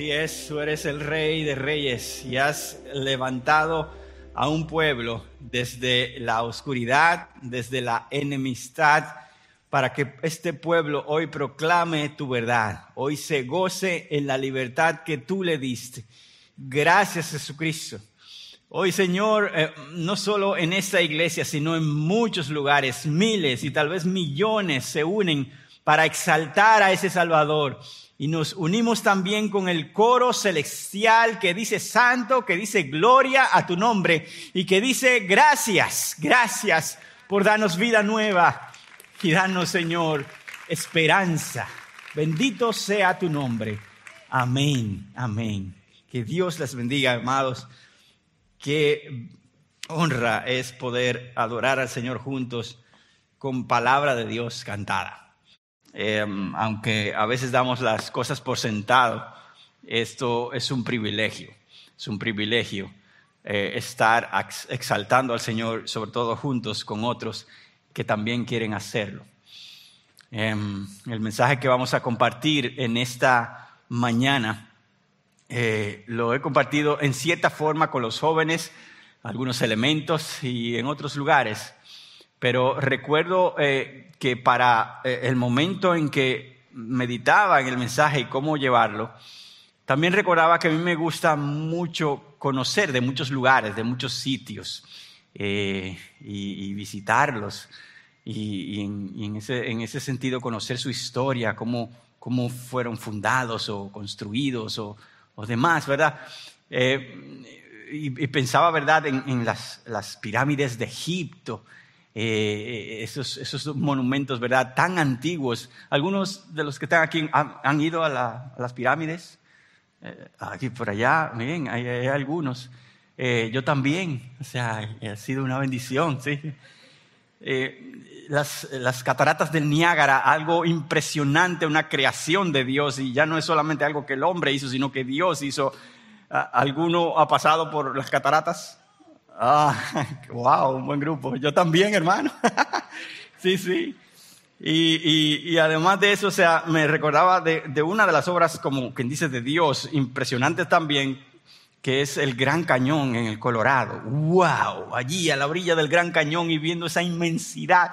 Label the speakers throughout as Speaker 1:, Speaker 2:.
Speaker 1: Así es, tú eres el rey de reyes y has levantado a un pueblo desde la oscuridad, desde la enemistad, para que este pueblo hoy proclame tu verdad, hoy se goce en la libertad que tú le diste. Gracias Jesucristo. Hoy, Señor, eh, no solo en esta iglesia, sino en muchos lugares, miles y tal vez millones se unen para exaltar a ese Salvador. Y nos unimos también con el coro celestial que dice santo, que dice gloria a tu nombre y que dice gracias, gracias por darnos vida nueva y darnos, Señor, esperanza. Bendito sea tu nombre. Amén, amén. Que Dios les bendiga, amados. Qué honra es poder adorar al Señor juntos con palabra de Dios cantada. Em, aunque a veces damos las cosas por sentado, esto es un privilegio, es un privilegio eh, estar exaltando al Señor, sobre todo juntos con otros que también quieren hacerlo. Em, el mensaje que vamos a compartir en esta mañana eh, lo he compartido en cierta forma con los jóvenes, algunos elementos y en otros lugares, pero recuerdo eh, que para eh, el momento en que meditaba en el mensaje y cómo llevarlo, también recordaba que a mí me gusta mucho conocer de muchos lugares, de muchos sitios y, visitarlos y, en, ese, en, ese, sentido conocer su historia, cómo, cómo fueron fundados o construidos o demás, ¿verdad? Eh, y, pensaba, ¿verdad?, en, las, pirámides de Egipto, eh, esos, monumentos, ¿verdad?, tan antiguos. Algunos de los que están aquí han, ido a, las pirámides. Eh, aquí por allá, miren, hay, algunos. yo también, o sea, ha sido una bendición, ¿sí? las, las, cataratas del Niágara, algo impresionante, una creación de Dios, y ya no es solamente algo que el hombre hizo, sino que Dios hizo. ¿Alguno ha pasado por las cataratas? Ah, wow, un buen grupo. Yo también, hermano. sí, sí. Y, y, además de eso, o sea, me recordaba de, de, una de las obras, como quien dice, de Dios, impresionantes también, que es el Gran Cañón en el Colorado. ¡Wow! Allí a la orilla del Gran Cañón y viendo esa inmensidad,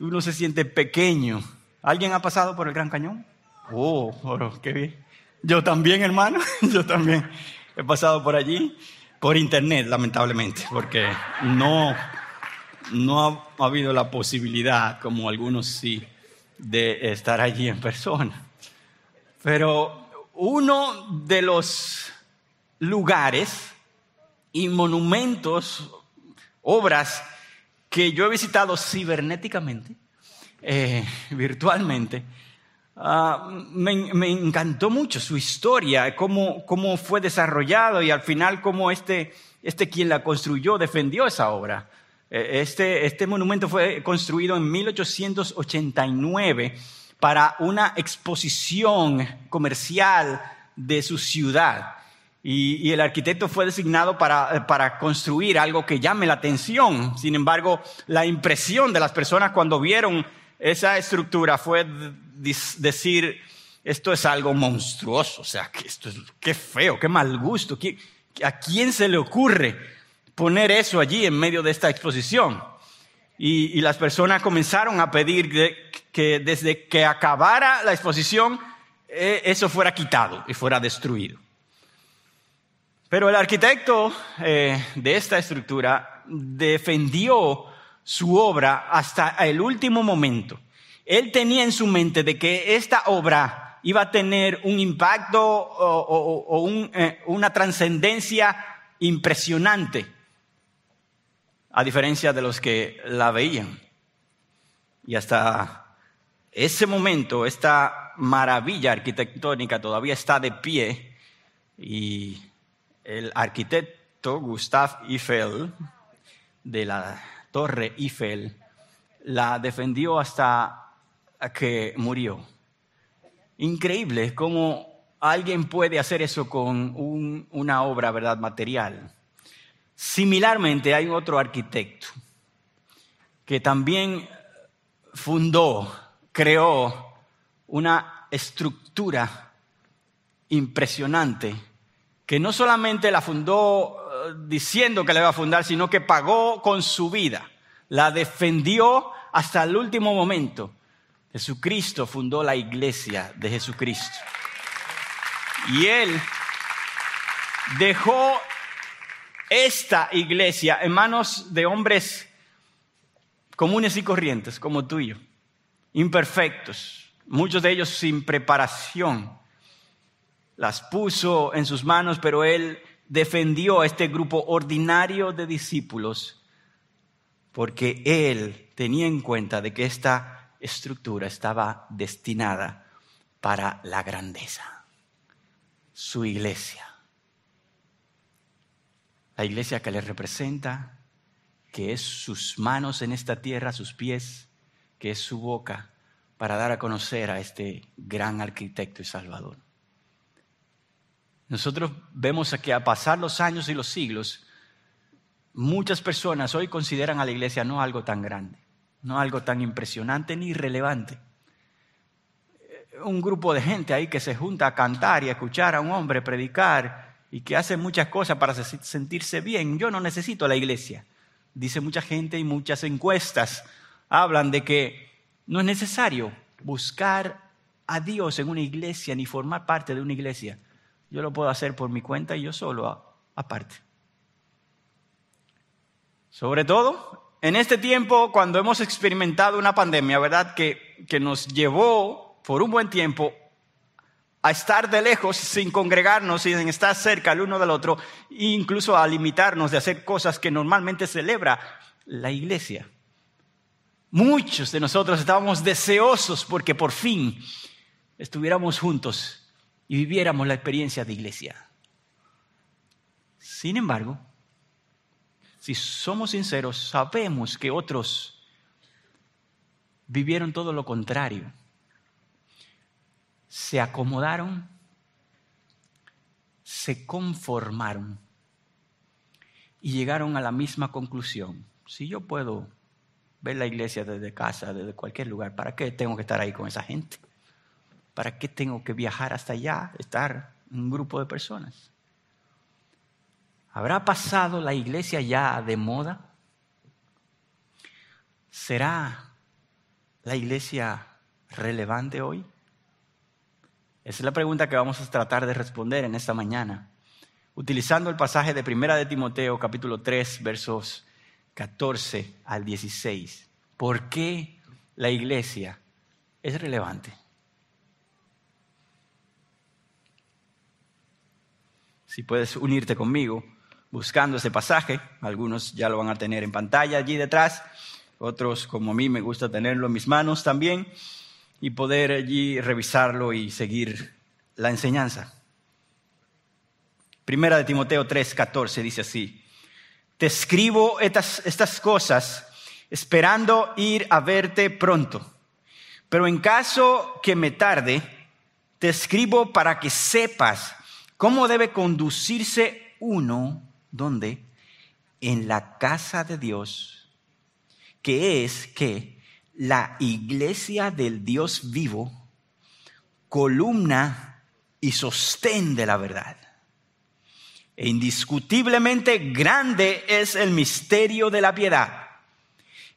Speaker 1: uno se siente pequeño. ¿Alguien ha pasado por el Gran Cañón? Oh, qué bien. Yo también, hermano, yo también he pasado por allí, por internet, lamentablemente, porque no, no ha habido la posibilidad, como algunos sí, de estar allí en persona. Pero uno de los lugares y monumentos, obras que yo he visitado cibernéticamente, eh, virtualmente, ah, me, encantó mucho su historia, cómo, cómo fue desarrollado y al final cómo este, este quien la construyó defendió esa obra. Eh, este, este monumento fue construido en 1889 para una exposición comercial de su ciudad. Y, el arquitecto fue designado para, para, construir algo que llame la atención. Sin embargo, la impresión de las personas cuando vieron esa estructura fue decir, esto es algo monstruoso, o sea, que esto es, qué feo, qué mal gusto, ¿a quién se le ocurre poner eso allí en medio de esta exposición? Y, las personas comenzaron a pedir que, desde que acabara la exposición, eh, eso fuera quitado y fuera destruido. Pero el arquitecto eh, de esta estructura defendió su obra hasta el último momento. Él tenía en su mente de que esta obra iba a tener un impacto o, eh, una trascendencia impresionante, a diferencia de los que la veían. Y hasta ese momento, esta maravilla arquitectónica todavía está de pie y el arquitecto Gustav Eiffel de la Torre Eiffel la defendió hasta que murió. Increíble cómo alguien puede hacer eso con una obra, ¿verdad?, material. Similarmente, hay otro arquitecto que también fundó, creó una estructura impresionante que no solamente la fundó eh, diciendo que la iba a fundar, sino que pagó con su vida, la defendió hasta el último momento. Jesucristo fundó la iglesia de Jesucristo. Y él dejó esta iglesia en manos de hombres comunes y corrientes como tú imperfectos, muchos de ellos sin preparación. Las puso en sus manos, pero él defendió a este grupo ordinario de discípulos porque él tenía en cuenta de que esta estructura estaba destinada para la grandeza, su iglesia. La iglesia que le representa, que es sus manos en esta tierra, sus pies, que es su boca, para dar a conocer a este gran arquitecto y salvador. Nosotros vemos que a pasar los años y los siglos, muchas personas hoy consideran a la iglesia no algo tan grande, no algo tan impresionante ni relevante. Un grupo de gente ahí que se junta a cantar y a escuchar a un hombre predicar y que hace muchas cosas para sentirse bien. Yo no necesito la iglesia. Dice mucha gente y muchas encuestas hablan de que no es necesario buscar a Dios en una iglesia ni formar parte de una iglesia. Yo lo puedo hacer por mi cuenta y yo solo aparte. Sobre todo en este tiempo, cuando hemos experimentado una pandemia, ¿verdad? Que, que nos llevó por un buen tiempo a estar de lejos sin congregarnos, sin estar cerca el uno del otro, e incluso a limitarnos de hacer cosas que normalmente celebra la iglesia. Muchos de nosotros estábamos deseosos porque por fin estuviéramos juntos y viviéramos la experiencia de iglesia. Sin embargo, si somos sinceros, sabemos que otros vivieron todo lo contrario. Se acomodaron, se conformaron y llegaron a la misma conclusión. Si yo puedo ver la iglesia desde casa, desde cualquier lugar, ¿para qué tengo que estar ahí con esa gente? ¿Para qué tengo que viajar hasta allá, estar un grupo de personas? ¿Habrá pasado la iglesia ya de moda? ¿Será la iglesia relevante hoy? Esa es la pregunta que vamos a tratar de responder en esta mañana, utilizando el pasaje de Primera de Timoteo, capítulo 3, versos 14 al 16. ¿Por qué la iglesia es relevante? Si puedes unirte conmigo buscando ese pasaje, algunos ya lo van a tener en pantalla allí detrás, otros como a mí me gusta tenerlo en mis manos también y poder allí revisarlo y seguir la enseñanza. Primera de Timoteo 3:14 dice así, te escribo estas, estas cosas esperando ir a verte pronto, pero en caso que me tarde, te escribo para que sepas ¿Cómo debe conducirse uno? ¿Dónde? En la casa de Dios, que es que la iglesia del Dios vivo, columna y sostén de la verdad. E indiscutiblemente grande es el misterio de la piedad.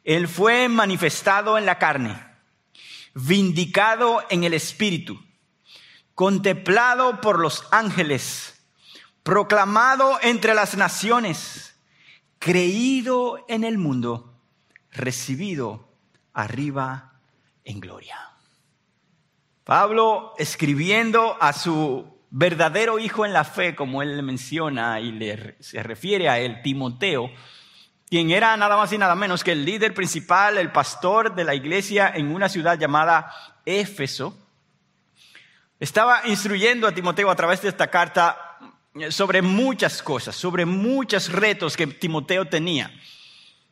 Speaker 1: Él fue manifestado en la carne, vindicado en el espíritu contemplado por los ángeles, proclamado entre las naciones, creído en el mundo, recibido arriba en gloria. Pablo escribiendo a su verdadero hijo en la fe, como él le menciona y le, se refiere a él, Timoteo, quien era nada más y nada menos que el líder principal, el pastor de la iglesia en una ciudad llamada Éfeso, estaba instruyendo a Timoteo a través de esta carta sobre muchas cosas, sobre muchos retos que Timoteo tenía.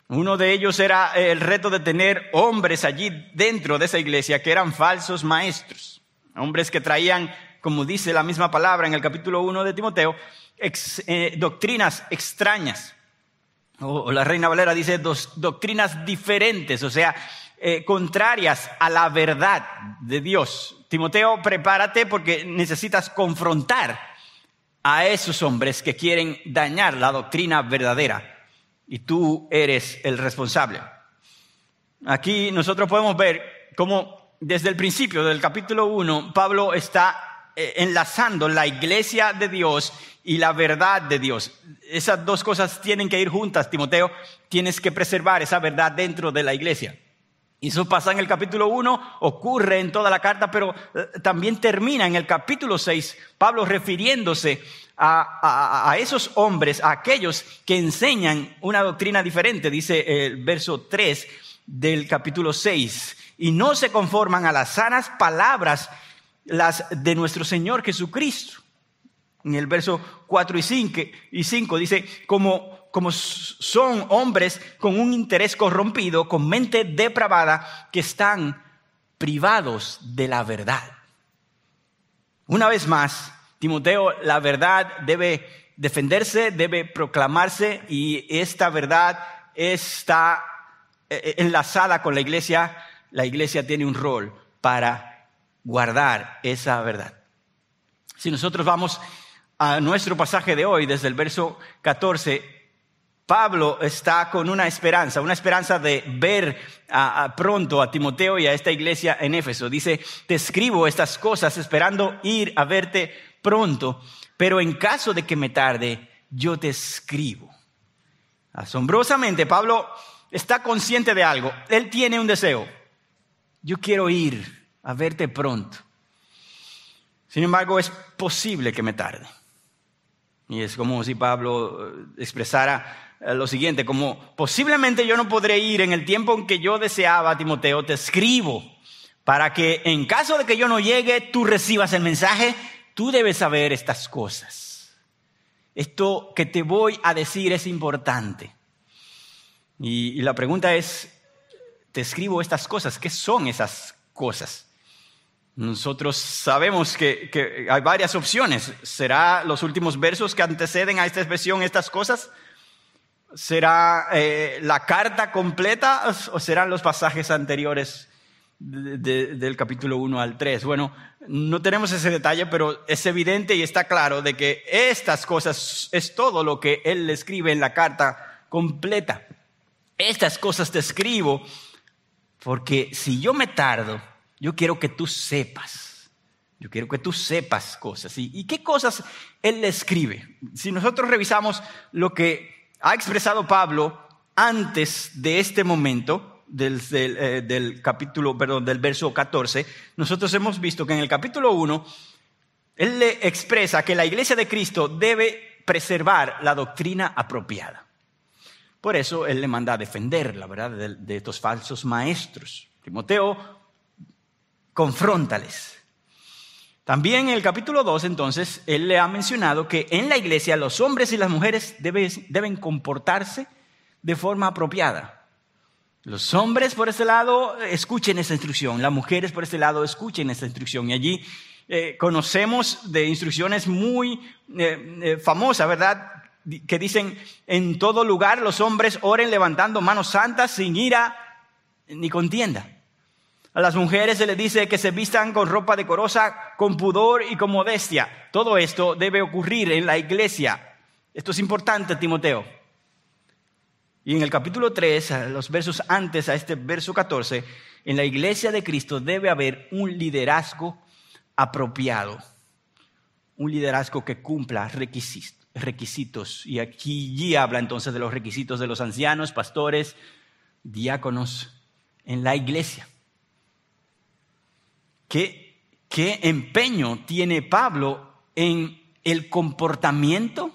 Speaker 1: Uno de ellos era el reto de tener hombres allí dentro de esa iglesia que eran falsos maestros, hombres que traían, como dice la misma palabra en el capítulo 1 de Timoteo, eh, doctrinas extrañas. O, la Reina Valera dice dos, doctrinas diferentes, o sea, eh, contrarias a la verdad de Dios. Timoteo, prepárate porque necesitas confrontar a esos hombres que quieren dañar la doctrina verdadera y tú eres el responsable. Aquí nosotros podemos ver cómo desde el principio del capítulo 1 Pablo está eh, enlazando la iglesia de Dios y la verdad de Dios. Esas dos cosas tienen que ir juntas, Timoteo. Tienes que preservar esa verdad dentro de la iglesia. Y eso pasa en el capítulo 1, ocurre en toda la carta, pero eh, también termina en el capítulo 6, Pablo refiriéndose a, esos hombres, a aquellos que enseñan una doctrina diferente, dice el verso 3 del capítulo 6, y no se conforman a las sanas palabras las de nuestro Señor Jesucristo. En el verso 4 y 5, y 5 dice, como como son hombres con un interés corrompido, con mente depravada, que están privados de la verdad. Una vez más, Timoteo, la verdad debe defenderse, debe proclamarse y esta verdad está eh, eh, enlazada con la iglesia. La iglesia tiene un rol para guardar esa verdad. Si nosotros vamos a nuestro pasaje de hoy, desde el verso 14, Pablo está con una esperanza, una esperanza de ver pronto a Timoteo y a esta iglesia en Éfeso. Dice, te escribo estas cosas esperando ir a verte pronto, pero en caso de que me tarde, yo te escribo. Asombrosamente, Pablo está consciente de algo. Él tiene un deseo. Yo quiero ir a verte pronto. Sin embargo, es posible que me tarde. Y es como si Pablo eh, expresara, lo siguiente, como posiblemente yo no podré ir en el tiempo en que yo deseaba, Timoteo, te escribo para que en caso de que yo no llegue, tú recibas el mensaje, tú debes saber estas cosas. Esto que te voy a decir es importante. Y, la pregunta es, te escribo estas cosas, ¿qué son esas cosas? Nosotros sabemos que, hay varias opciones. ¿Será los últimos versos que anteceden a esta expresión estas cosas? ¿Será eh, la carta completa o serán los pasajes anteriores del capítulo 1 al 3? Bueno, no tenemos ese detalle, pero es evidente y está claro de que estas cosas es todo lo que él le escribe en la carta completa. Estas cosas te escribo porque si yo me tardo, yo quiero que tú sepas yo quiero que tú sepas cosas. ¿Y, qué cosas él le escribe? Si nosotros revisamos lo que ha expresado Pablo antes de este momento, del, eh, capítulo, perdón, del verso 14, nosotros hemos visto que en el capítulo 1, él le expresa que la iglesia de Cristo debe preservar la doctrina apropiada. Por eso él le manda a defender la verdad de, de estos falsos maestros. Timoteo, confróntales. También en el capítulo 2, entonces, él le ha mencionado que en la iglesia los hombres y las mujeres deben, comportarse de forma apropiada. Los hombres por este lado escuchen esta instrucción, las mujeres por este lado escuchen esta instrucción. Y allí eh, conocemos de instrucciones muy eh, eh, famosas, ¿verdad? Que dicen, en todo lugar los hombres oren levantando manos santas sin ira ni contienda. A las mujeres se les dice que se vistan con ropa decorosa, con pudor y con modestia. Todo esto debe ocurrir en la iglesia. Esto es importante, Timoteo. Y en el capítulo 3, los versos antes a este verso 14, en la iglesia de Cristo debe haber un liderazgo apropiado, un liderazgo que cumpla requisitos. Y aquí habla entonces de los requisitos de los ancianos, pastores, diáconos en la iglesia. ¿Qué, empeño tiene Pablo en el comportamiento,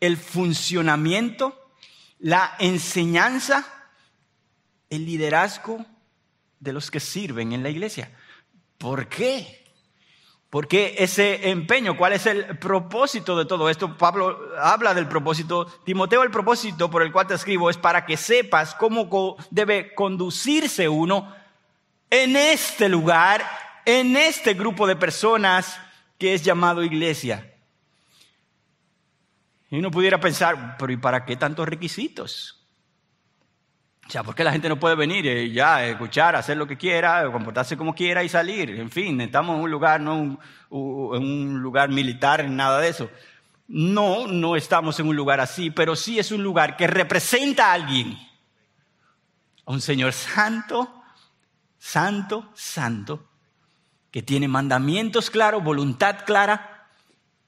Speaker 1: el funcionamiento, la enseñanza, el liderazgo de los que sirven en la iglesia. ¿Por qué? ¿Por qué ese empeño? ¿Cuál es el propósito de todo esto? Pablo habla del propósito. Timoteo, el propósito por el cual te escribo es para que sepas cómo debe conducirse uno en este lugar, en este grupo de personas que es llamado iglesia. Y uno pudiera pensar, pero ¿y para qué tantos requisitos? O sea, ¿por qué la gente no puede venir ya escuchar, hacer lo que quiera, comportarse como quiera y salir? En fin, estamos en un lugar, no en un lugar militar, nada de eso. No, no estamos en un lugar así, pero sí es un lugar que representa a alguien. A un Señor santo, santo, santo, que tiene mandamientos claros, voluntad clara.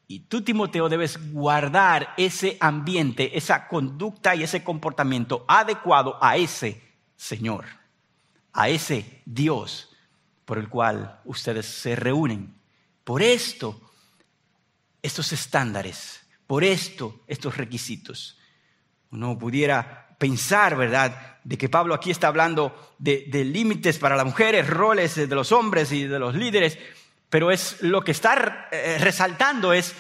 Speaker 1: Y tú, Timoteo, debes guardar ese ambiente, esa conducta y ese comportamiento adecuado a ese Señor, a ese Dios por el cual ustedes se reúnen. Por esto, estos estándares, por esto, estos requisitos. Uno pudiera pensar, ¿verdad?, de que Pablo aquí está hablando de, límites para las mujeres, roles de los hombres y de los líderes, pero es lo que está eh, resaltando es,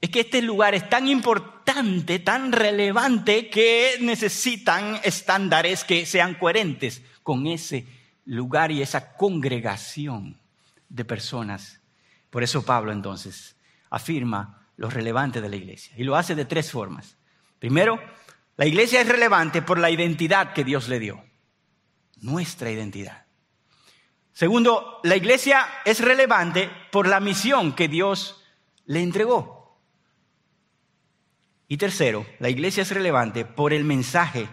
Speaker 1: es que este lugar es tan importante, tan relevante, que necesitan estándares que sean coherentes con ese lugar y esa congregación de personas. Por eso Pablo entonces afirma lo relevante de la iglesia y lo hace de tres formas. Primero, la iglesia es relevante por la identidad que Dios le dio, nuestra identidad. Segundo, la iglesia es relevante por la misión que Dios le entregó. Y tercero, la iglesia es relevante por el mensaje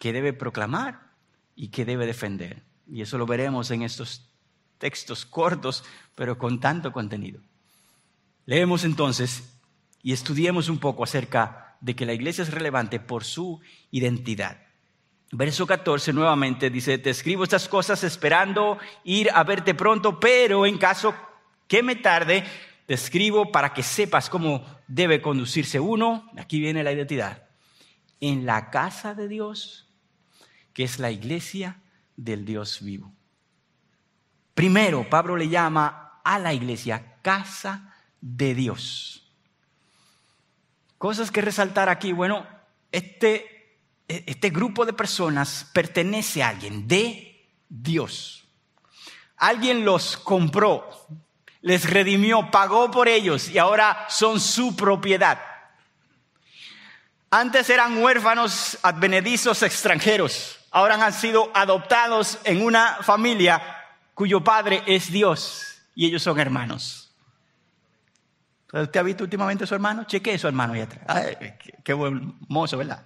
Speaker 1: que debe proclamar y que debe defender. Y eso lo veremos en estos textos cortos, pero con tanto contenido. Leemos entonces y estudiemos un poco acerca de que la iglesia es relevante por su identidad. Verso 14 nuevamente dice, te escribo estas cosas esperando ir a verte pronto, pero en caso que me tarde, te escribo para que sepas cómo debe conducirse uno, aquí viene la identidad, en la casa de Dios, que es la iglesia del Dios vivo. Primero, Pablo le llama a la iglesia casa de Dios. Cosas que resaltar aquí. Bueno, este, este grupo de personas pertenece a alguien, de Dios. Alguien los compró, les redimió, pagó por ellos y ahora son su propiedad. Antes eran huérfanos advenedizos extranjeros, ahora han sido adoptados en una familia cuyo padre es Dios y ellos son hermanos. ¿Usted ha visto últimamente a su hermano? Chequee a su hermano ahí atrás. qué, buen mozo, ¿verdad?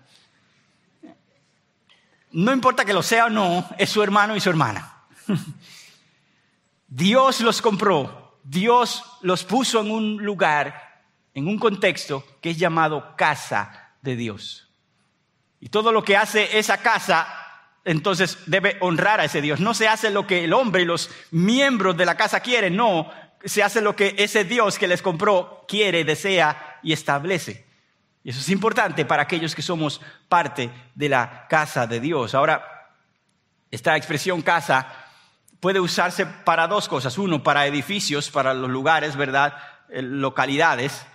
Speaker 1: No importa que lo sea o no, es su hermano y su hermana. Dios los compró, Dios los puso en un lugar, en un contexto que es llamado casa de Dios. Y todo lo que hace esa casa, entonces debe honrar a ese Dios. No se hace lo que el hombre y los miembros de la casa quieren, no, se hace lo que ese Dios que les compró quiere, desea y establece. Y eso es importante para aquellos que somos parte de la casa de Dios. Ahora, esta expresión casa puede usarse para dos cosas. Uno, para edificios, para los lugares, ¿verdad? Eh, localidades.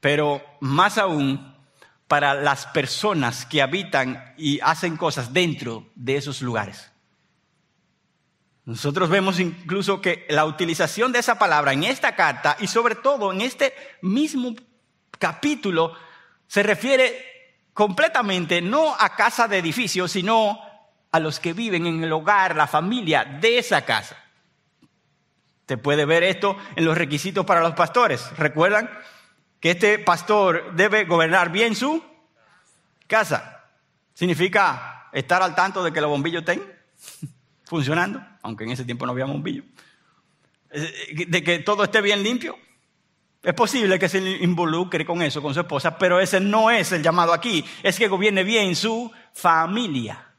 Speaker 1: Pero más aún, para las personas que habitan y hacen cosas dentro de esos lugares. Nosotros vemos incluso que la utilización de esa palabra en esta carta y sobre todo en este mismo capítulo se refiere completamente no a casa de edificio, sino a los que viven en el hogar, la familia de esa casa. Te puede ver esto en los requisitos para los pastores. ¿Recuerdan que este pastor debe gobernar bien su casa? Significa estar al tanto de que los bombillos estén funcionando, aunque en ese tiempo no había bombillo, eh, de que todo esté bien limpio. Es posible que se involucre con eso, con su esposa, pero ese no es el llamado aquí. Es que gobierne bien su familia,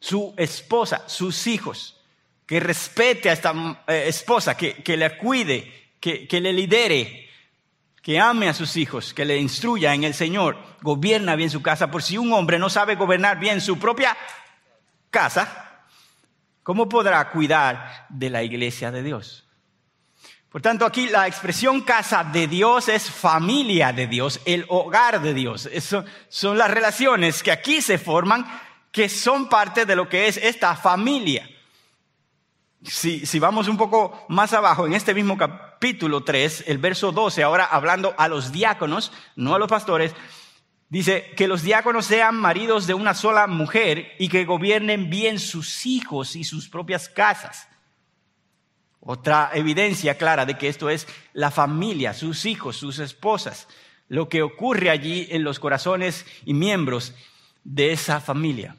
Speaker 1: su esposa, sus hijos, que respete a esta eh, esposa, que, que le cuide, que, que le lidere, que ame a sus hijos, que le instruya en el Señor, gobierna bien su casa. Por si un hombre no sabe gobernar bien su propia casa, ¿Cómo podrá cuidar de la iglesia de Dios? Por tanto, aquí la expresión casa de Dios es familia de Dios, el hogar de Dios. Son las relaciones que aquí se forman, que son parte de lo que es esta familia. Si, si vamos un poco más abajo, en este mismo capítulo 3, el verso 12, ahora hablando a los diáconos, no a los pastores, Dice que los diáconos sean maridos de una sola mujer y que gobiernen bien sus hijos y sus propias casas. Otra evidencia clara de que esto es la familia, sus hijos, sus esposas, lo que ocurre allí en los corazones y miembros de esa familia.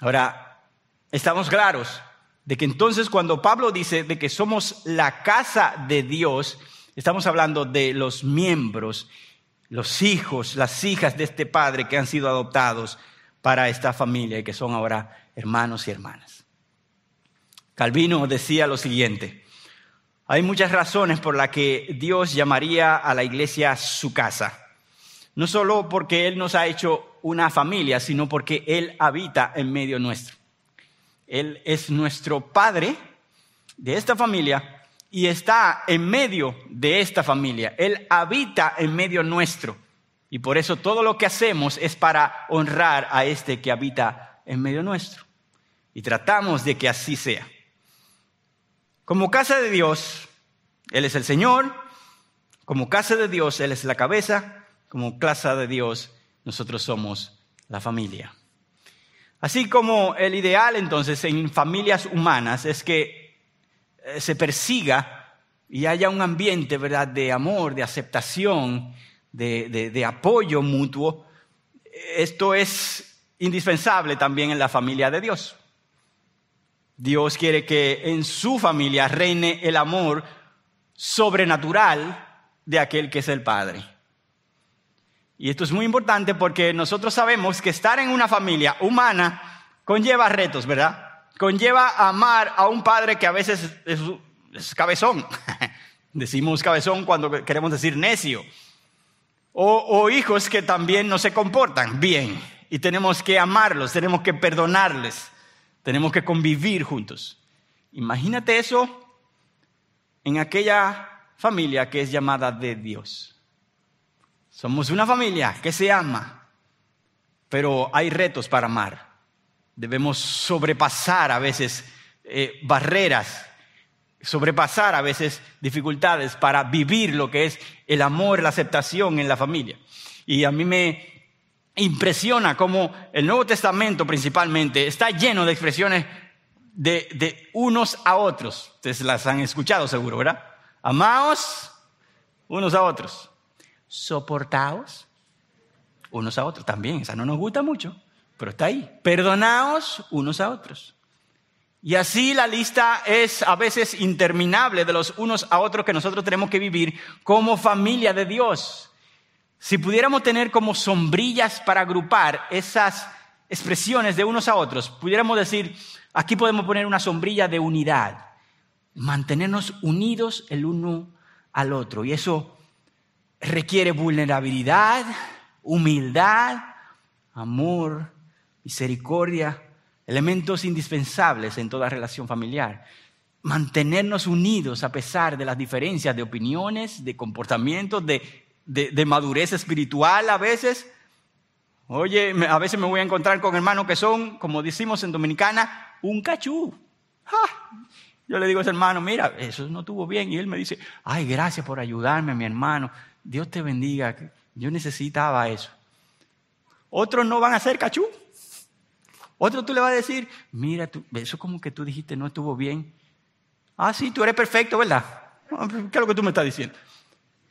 Speaker 1: Ahora, estamos claros de que entonces cuando Pablo dice de que somos la casa de Dios, estamos hablando de los miembros los hijos, las hijas de este padre que han sido adoptados para esta familia y que son ahora hermanos y hermanas. Calvino decía lo siguiente, hay muchas razones por las que Dios llamaría a la iglesia su casa. No solo porque Él nos ha hecho una familia, sino porque Él habita en medio nuestro. Él es nuestro Padre de esta familia y está en medio de esta familia. Él habita en medio nuestro. Y por eso todo lo que hacemos es para honrar a este que habita en medio nuestro. Y tratamos de que así sea. Como casa de Dios, Él es el Señor. Como casa de Dios, Él es la cabeza. Como casa de Dios, nosotros somos la familia. Así como el ideal entonces en familias humanas es que se persiga y haya un ambiente, ¿verdad?, de amor, de aceptación, de, apoyo mutuo, esto es indispensable también en la familia de Dios. Dios quiere que en su familia reine el amor sobrenatural de aquel que es el Padre. Y esto es muy importante porque nosotros sabemos que estar en una familia humana conlleva retos, ¿verdad? Conlleva amar a un padre que a veces es, cabezón. Decimos cabezón cuando queremos decir necio. O, hijos que también no se comportan bien. Y tenemos que amarlos, tenemos que perdonarles, tenemos que convivir juntos. Imagínate eso en aquella familia que es llamada de Dios. Somos una familia que se ama, pero hay retos para amar. Debemos sobrepasar a veces eh, barreras, sobrepasar a veces dificultades para vivir lo que es el amor, la aceptación en la familia. Y a mí me impresiona cómo el Nuevo Testamento principalmente está lleno de expresiones de, de unos a otros. Ustedes las han escuchado seguro, ¿verdad? Amaos unos a otros. Soportaos unos a otros. También, esa no nos gusta mucho pero está ahí. Perdonaos unos a otros. Y así la lista es a veces interminable de los unos a otros que nosotros tenemos que vivir como familia de Dios. Si pudiéramos tener como sombrillas para agrupar esas expresiones de unos a otros, pudiéramos decir, aquí podemos poner una sombrilla de unidad, mantenernos unidos el uno al otro. Y eso requiere vulnerabilidad, humildad, amor, misericordia, elementos indispensables en toda relación familiar. Mantenernos unidos a pesar de las diferencias de opiniones, de comportamientos, de, madurez espiritual a veces. Oye, a veces me voy a encontrar con hermanos que son, como decimos en Dominicana, un cachú. Yo le digo a ese hermano, mira, eso no estuvo bien. Y él me dice, ay, gracias por ayudarme, mi hermano. Dios te bendiga. Yo necesitaba eso. Otros no van a ser cachú. Otro tú le vas a decir, mira, eso como que tú dijiste no estuvo bien. Ah, sí, tú eres perfecto, ¿verdad? Ah, ¿Qué es lo que tú me estás diciendo?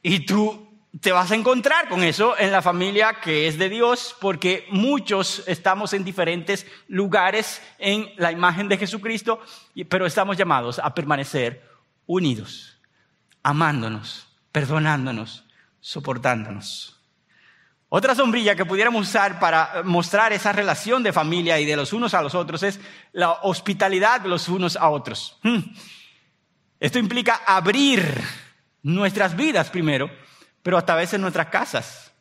Speaker 1: Y tú te vas a encontrar con eso en la familia que es de Dios, porque muchos estamos en diferentes lugares en la imagen de Jesucristo, pero estamos llamados a permanecer unidos, amándonos, perdonándonos, soportándonos. Otra sombrilla que pudiéramos usar para mostrar esa relación de familia y de los unos a los otros es la hospitalidad de los unos a otros. Hmm. Esto implica abrir nuestras vidas primero, pero hasta a veces nuestras casas.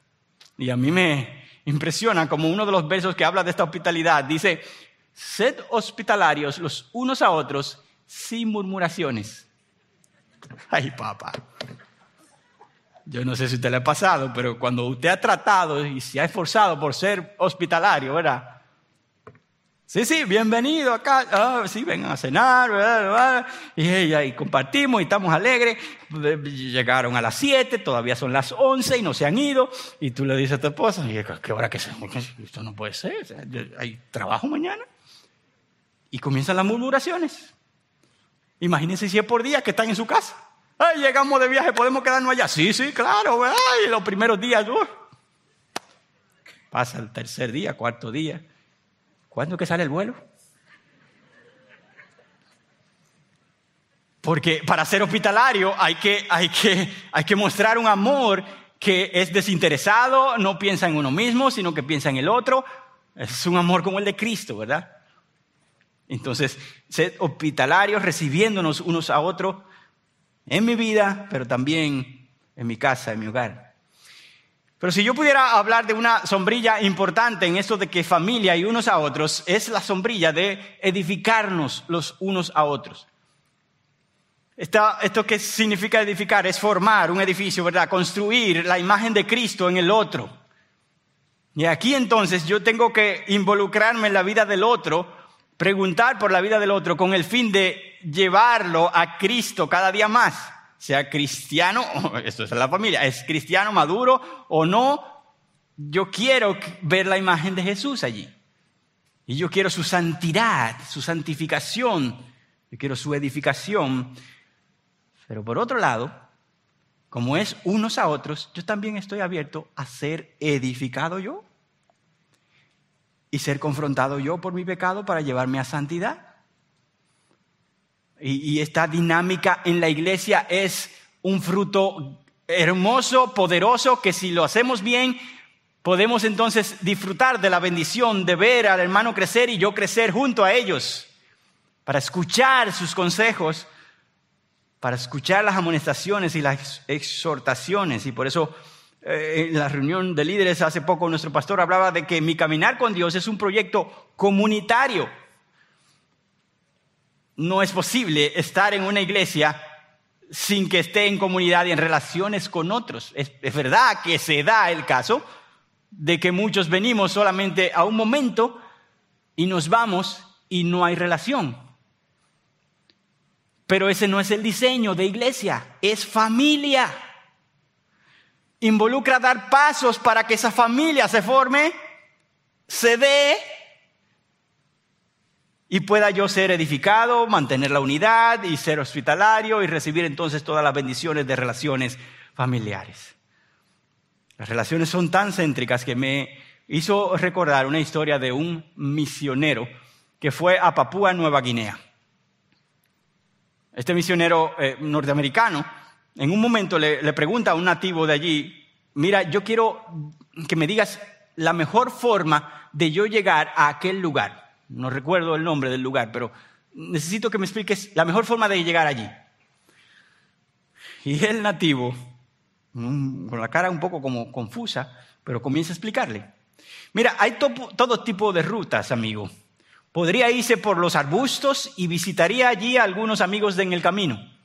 Speaker 1: Y a mí me impresiona como uno de los versos que habla de esta hospitalidad dice, sed hospitalarios los unos a otros sin murmuraciones. Ay, papá. Yo no sé si usted le ha pasado, pero cuando usted ha tratado y se ha esforzado por ser hospitalario, ¿verdad? Sí, sí, bienvenido acá. Ah, sí, vengan a cenar. Y, y, compartimos y estamos alegres. Llegaron a las 7, todavía son las 11 y no se han ido. Y tú le dices a tu esposa, ¿qué hora que se? Esto no puede ser. ¿Hay trabajo mañana? Y comienzan las murmuraciones. Imagínense si es por día que están en su casa. Ay, llegamos de viaje, podemos quedarnos allá. Sí, sí, claro. Ay, los primeros días. Pasa el tercer día, cuarto día. ¿Cuándo que sale el vuelo? Porque para ser hospitalario hay que, hay, que, hay que mostrar un amor que es desinteresado, no piensa en uno mismo, sino que piensa en el otro. Es un amor como el de Cristo, ¿verdad? Entonces, ser hospitalarios, recibiéndonos unos a otros en mi vida, pero también en mi casa, en mi hogar. Pero si yo pudiera hablar de una sombrilla importante en esto de que familia y unos a otros, es la sombrilla de edificarnos los unos a otros. esto que significa edificar es formar un edificio, ¿verdad? Construir la imagen de Cristo en el otro. Y aquí entonces yo tengo que involucrarme en la vida del otro, preguntar por la vida del otro con el fin de llevarlo a Cristo cada día más sea cristiano, esto es la familia, es cristiano maduro o no, yo quiero ver la imagen de Jesús allí. Y yo quiero su santidad, su santificación, yo quiero su edificación. Pero por otro lado, como es unos a otros, yo también estoy abierto a ser edificado yo y ser confrontado yo por mi pecado para llevarme a santidad. Y, esta dinámica en la iglesia es un fruto hermoso, poderoso, que si lo hacemos bien, podemos entonces disfrutar de la bendición de ver al hermano crecer y yo crecer junto a ellos, para escuchar sus consejos, para escuchar las amonestaciones y las exhortaciones. Y por eso eh, en la reunión de líderes hace poco nuestro pastor hablaba de que mi caminar con Dios es un proyecto comunitario no es posible estar en una iglesia sin que esté en comunidad y en relaciones con otros. Es, verdad que se da el caso de que muchos venimos solamente a un momento y nos vamos y no hay relación. Pero ese no es el diseño de iglesia, es familia. Involucra dar pasos para que esa familia se forme, se dé y pueda yo ser edificado, mantener la unidad y ser hospitalario y recibir entonces todas las bendiciones de relaciones familiares. Las relaciones son tan céntricas que me hizo recordar una historia de un misionero que fue a Papúa Nueva Guinea. Este misionero eh, norteamericano en un momento le, pregunta a un nativo de allí, mira, yo quiero que me digas la mejor forma de yo llegar a aquel lugar. No recuerdo el nombre del lugar, pero necesito que me expliques la mejor forma de llegar allí. Y el nativo, con la cara un poco como confusa, pero comienza a explicarle. Mira, hay todo tipo de rutas, amigo. Podría irse por los arbustos y visitaría allí a algunos amigos en el camino.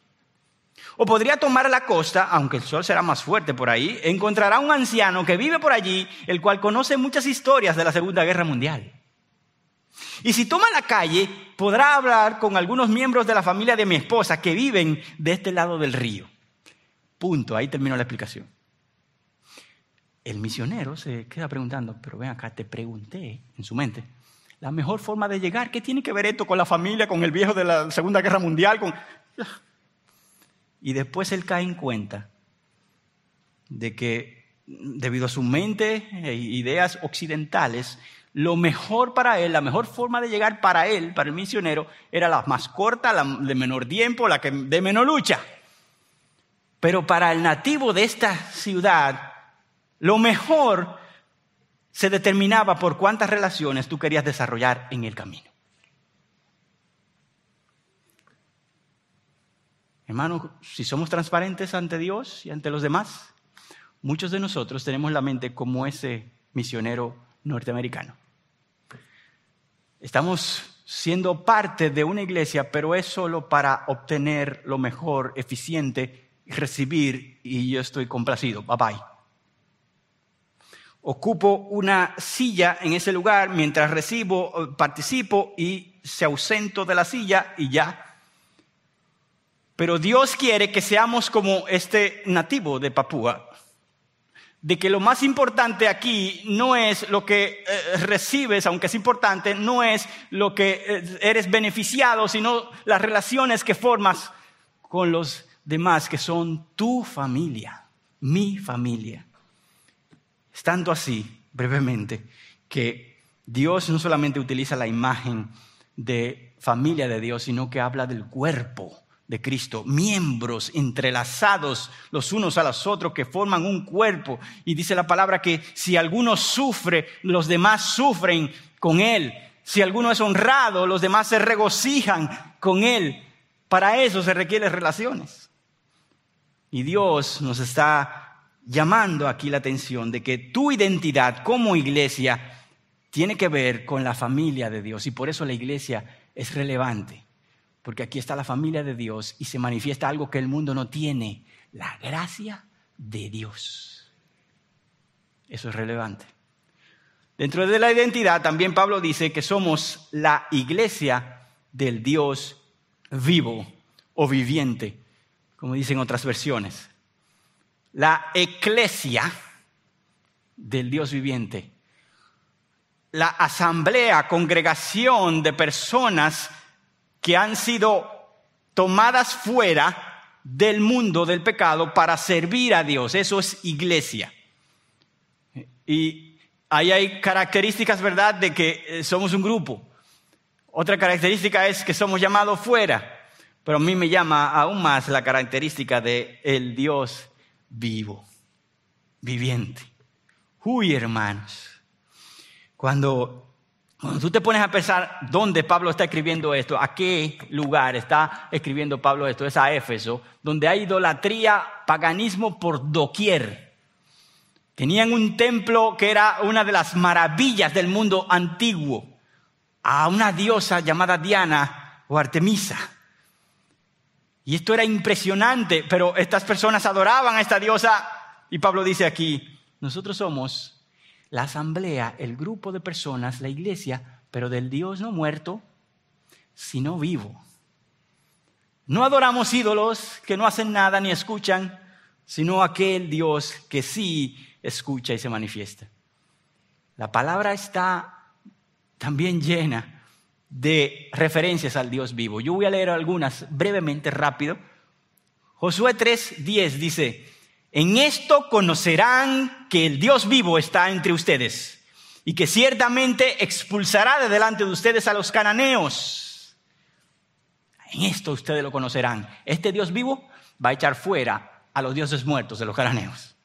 Speaker 1: O podría tomar la costa, aunque el sol será más fuerte por ahí, encontrará un anciano que vive por allí, el cual conoce muchas historias de la Segunda Guerra Mundial. Y si toma la calle, podrá hablar con algunos miembros de la familia de mi esposa que viven de este lado del río. Punto, ahí terminó la explicación. El misionero se queda preguntando, pero ven acá, te pregunté en su mente, la mejor forma de llegar, ¿qué tiene que ver esto con la familia, con el viejo de la Segunda Guerra Mundial? Con... Y después él cae en cuenta de que debido a su mente e ideas occidentales, lo mejor para él, la mejor forma de llegar para él, para el misionero, era la más corta, la de menor tiempo, la que de menor lucha. Pero para el nativo de esta ciudad, lo mejor se determinaba por cuántas relaciones tú querías desarrollar en el camino. Hermanos, si somos transparentes ante Dios y ante los demás, muchos de nosotros tenemos la mente como ese misionero norteamericano. Estamos siendo parte de una iglesia, pero es solo para obtener lo mejor, eficiente, recibir y yo estoy complacido. Bye bye. ocupo una silla en ese lugar mientras recibo, eh, participo y se ausento de la silla y ya. Pero Dios quiere que seamos como este nativo de Papúa, de que lo más importante aquí no es lo que eh, recibes, aunque es importante, no es lo que eh, eres beneficiado, sino las relaciones que formas con los demás, que son tu familia, mi familia. Es tanto así, brevemente, que Dios no solamente utiliza la imagen de familia de Dios, sino que habla del cuerpo de Cristo, miembros entrelazados los unos a los otros que forman un cuerpo. Y dice la palabra que si alguno sufre, los demás sufren con él. Si alguno es honrado, los demás se regocijan con él. Para eso se requieren relaciones. Y Dios nos está llamando aquí la atención de que tu identidad como iglesia tiene que ver con la familia de Dios. Y por eso la iglesia es relevante porque aquí está la familia de Dios y se manifiesta algo que el mundo no tiene, la gracia de Dios. Eso es relevante. Dentro de la identidad también Pablo dice que somos la iglesia del Dios vivo o viviente, como dicen otras versiones. La eclesia del Dios viviente. La asamblea, congregación de personas que han sido tomadas fuera del mundo del pecado para servir a Dios. Eso es iglesia. Y ahí hay características, ¿verdad?, de que eh, somos un grupo. Otra característica es que somos llamados fuera. Pero a mí me llama aún más la característica de el Dios vivo, viviente. Uy, hermanos, cuando cuando tú te pones a pensar dónde Pablo está escribiendo esto, a qué lugar está escribiendo Pablo esto, es a Éfeso, donde hay idolatría, paganismo por doquier. Tenían un templo que era una de las maravillas del mundo antiguo, a una diosa llamada Diana o Artemisa. Y esto era impresionante, pero estas personas adoraban a esta diosa y Pablo dice aquí, nosotros somos la asamblea, el grupo de personas, la iglesia, pero del Dios no muerto, sino vivo. No adoramos ídolos que no hacen nada ni escuchan, sino aquel Dios que sí escucha y se manifiesta. La palabra está también llena de referencias al Dios vivo. Yo voy a leer algunas brevemente, rápido. Josué 3:10 dice, en esto conocerán que el Dios vivo está entre ustedes y que ciertamente expulsará de delante de ustedes a los cananeos. En esto ustedes lo conocerán. Este Dios vivo va a echar fuera a los dioses muertos de los cananeos.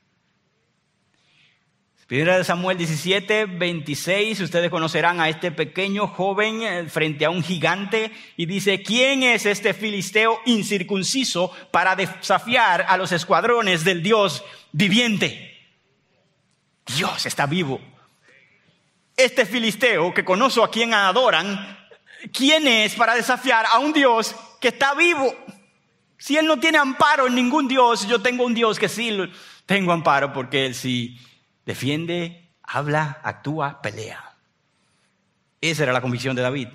Speaker 1: Primera de Samuel 17, 26, ustedes conocerán a este pequeño joven eh, frente a un gigante y dice, ¿quién es este filisteo incircunciso para desafiar a los escuadrones del Dios viviente? Dios está vivo. Este filisteo que conozco a quien adoran, ¿quién es para desafiar a un Dios que está vivo? Si él no tiene amparo en ningún Dios, yo tengo un Dios que sí tengo amparo porque él sí defiende, habla, actúa, pelea. Esa era la convicción de David.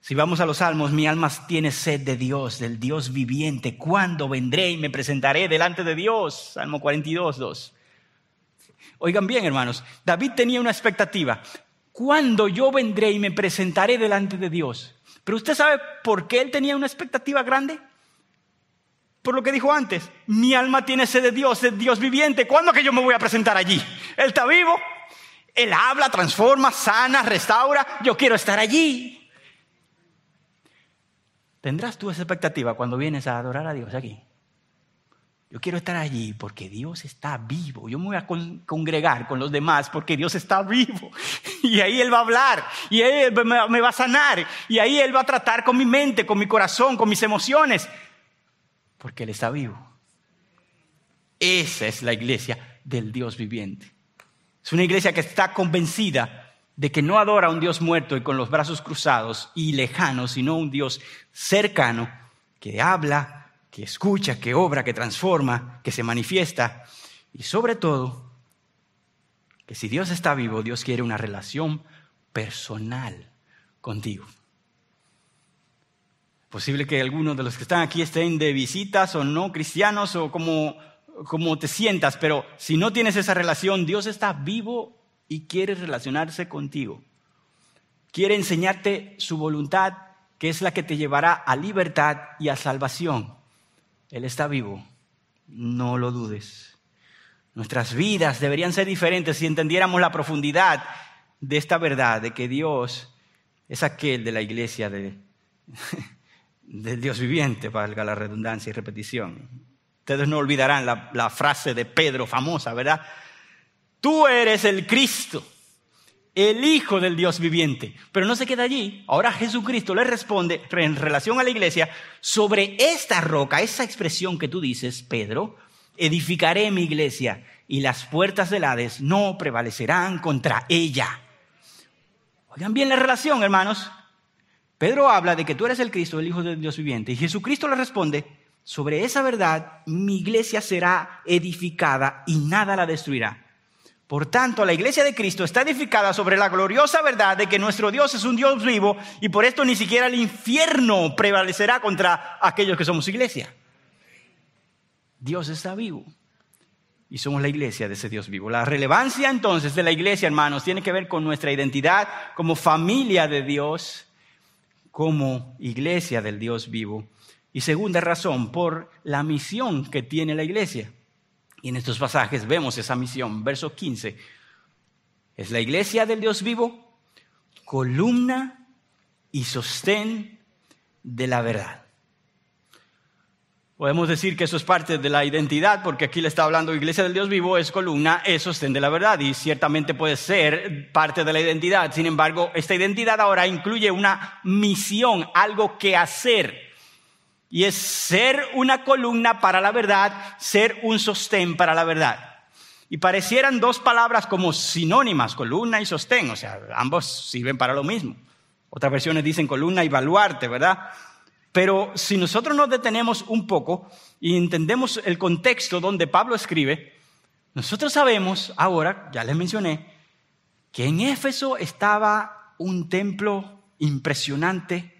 Speaker 1: Si vamos a los salmos, mi alma tiene sed de Dios, del Dios viviente. ¿Cuándo vendré y me presentaré delante de Dios? Salmo 42, 2. Oigan bien, hermanos, David tenía una expectativa. ¿Cuándo yo vendré y me presentaré delante de Dios? Pero usted sabe por qué él tenía una expectativa grande? Por lo que dijo antes, mi alma tiene sed de Dios, de Dios viviente. ¿Cuándo que yo me voy a presentar allí? Él está vivo. Él habla, transforma, sana, restaura. Yo quiero estar allí. ¿Tendrás tú esa expectativa cuando vienes a adorar a Dios aquí? Yo quiero estar allí porque Dios está vivo. Yo me voy a congregar con los demás porque Dios está vivo. Y ahí Él va a hablar. Y Él me va a sanar. Y ahí Él va a tratar con mi mente, con mi corazón, con mis emociones porque Él está vivo. Esa es la iglesia del Dios viviente. Es una iglesia que está convencida de que no adora a un Dios muerto y con los brazos cruzados y lejanos, sino un Dios cercano que habla, que escucha, que obra, que transforma, que se manifiesta y sobre todo que si Dios está vivo, Dios quiere una relación personal contigo. Posible que algunos de los que están aquí estén de visitas o no cristianos o como, como te sientas, pero si no tienes esa relación, Dios está vivo y quiere relacionarse contigo. Quiere enseñarte su voluntad, que es la que te llevará a libertad y a salvación. Él está vivo, no lo dudes. Nuestras vidas deberían ser diferentes si entendiéramos la profundidad de esta verdad, de que Dios es aquel de la iglesia de, del Dios viviente, valga la redundancia y repetición. Ustedes no olvidarán la, la frase de Pedro famosa, ¿verdad? Tú eres el Cristo, el Hijo del Dios viviente. Pero no se queda allí. Ahora Jesucristo le responde en relación a la iglesia, sobre esta roca, esa expresión que tú dices, Pedro, edificaré mi iglesia y las puertas del Hades no prevalecerán contra ella. Oigan bien la relación, hermanos. Pedro habla de que tú eres el Cristo, el Hijo del Dios viviente, y Jesucristo le responde, sobre esa verdad mi iglesia será edificada y nada la destruirá. Por tanto, la iglesia de Cristo está edificada sobre la gloriosa verdad de que nuestro Dios es un Dios vivo y por esto ni siquiera el infierno prevalecerá contra aquellos que somos iglesia. Dios está vivo y somos la iglesia de ese Dios vivo. La relevancia entonces de la iglesia, hermanos, tiene que ver con nuestra identidad como familia de Dios, como iglesia del Dios vivo. Y segunda razón, por la misión que tiene la iglesia. Y en estos pasajes vemos esa misión. Verso 15. Es la iglesia del Dios vivo, columna y sostén de la verdad. Podemos decir que eso es parte de la identidad, porque aquí le está hablando Iglesia del Dios vivo, es columna, es sostén de la verdad, y ciertamente puede ser parte de la identidad. Sin embargo, esta identidad ahora incluye una misión, algo que hacer. Y es ser una columna para la verdad, ser un sostén para la verdad. Y parecieran dos palabras como sinónimas, columna y sostén, o sea, ambos sirven para lo mismo. Otras versiones dicen columna y baluarte, ¿verdad? Pero si nosotros nos detenemos un poco y entendemos el contexto donde Pablo escribe, nosotros sabemos ahora, ya les mencioné, que en Éfeso estaba un templo impresionante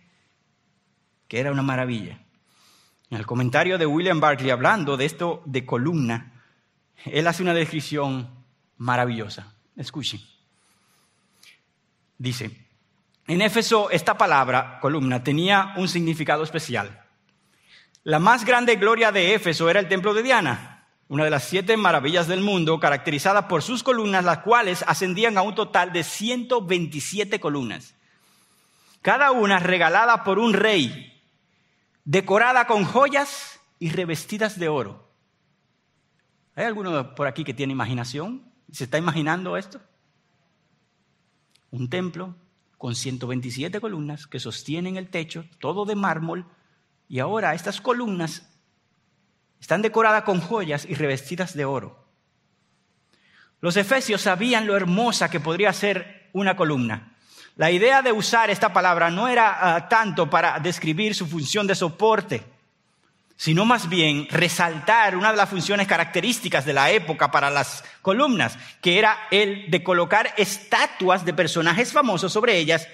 Speaker 1: que era una maravilla. En el comentario de William Barclay hablando de esto de columna, él hace una descripción maravillosa. Escuchen. Dice, en Éfeso esta palabra, columna, tenía un significado especial. La más grande gloria de Éfeso era el templo de Diana, una de las siete maravillas del mundo, caracterizada por sus columnas, las cuales ascendían a un total de 127 columnas, cada una regalada por un rey decorada con joyas y revestidas de oro. ¿Hay alguno por aquí que tiene imaginación? ¿Se está imaginando esto? Un templo con 127 columnas que sostienen el techo, todo de mármol, y ahora estas columnas están decoradas con joyas y revestidas de oro. Los efesios sabían lo hermosa que podría ser una columna. La idea de usar esta palabra no era ah, tanto para describir su función de soporte, sino más bien resaltar una de las funciones características de la época para las columnas, que era el de colocar estatuas de personajes famosos sobre ellas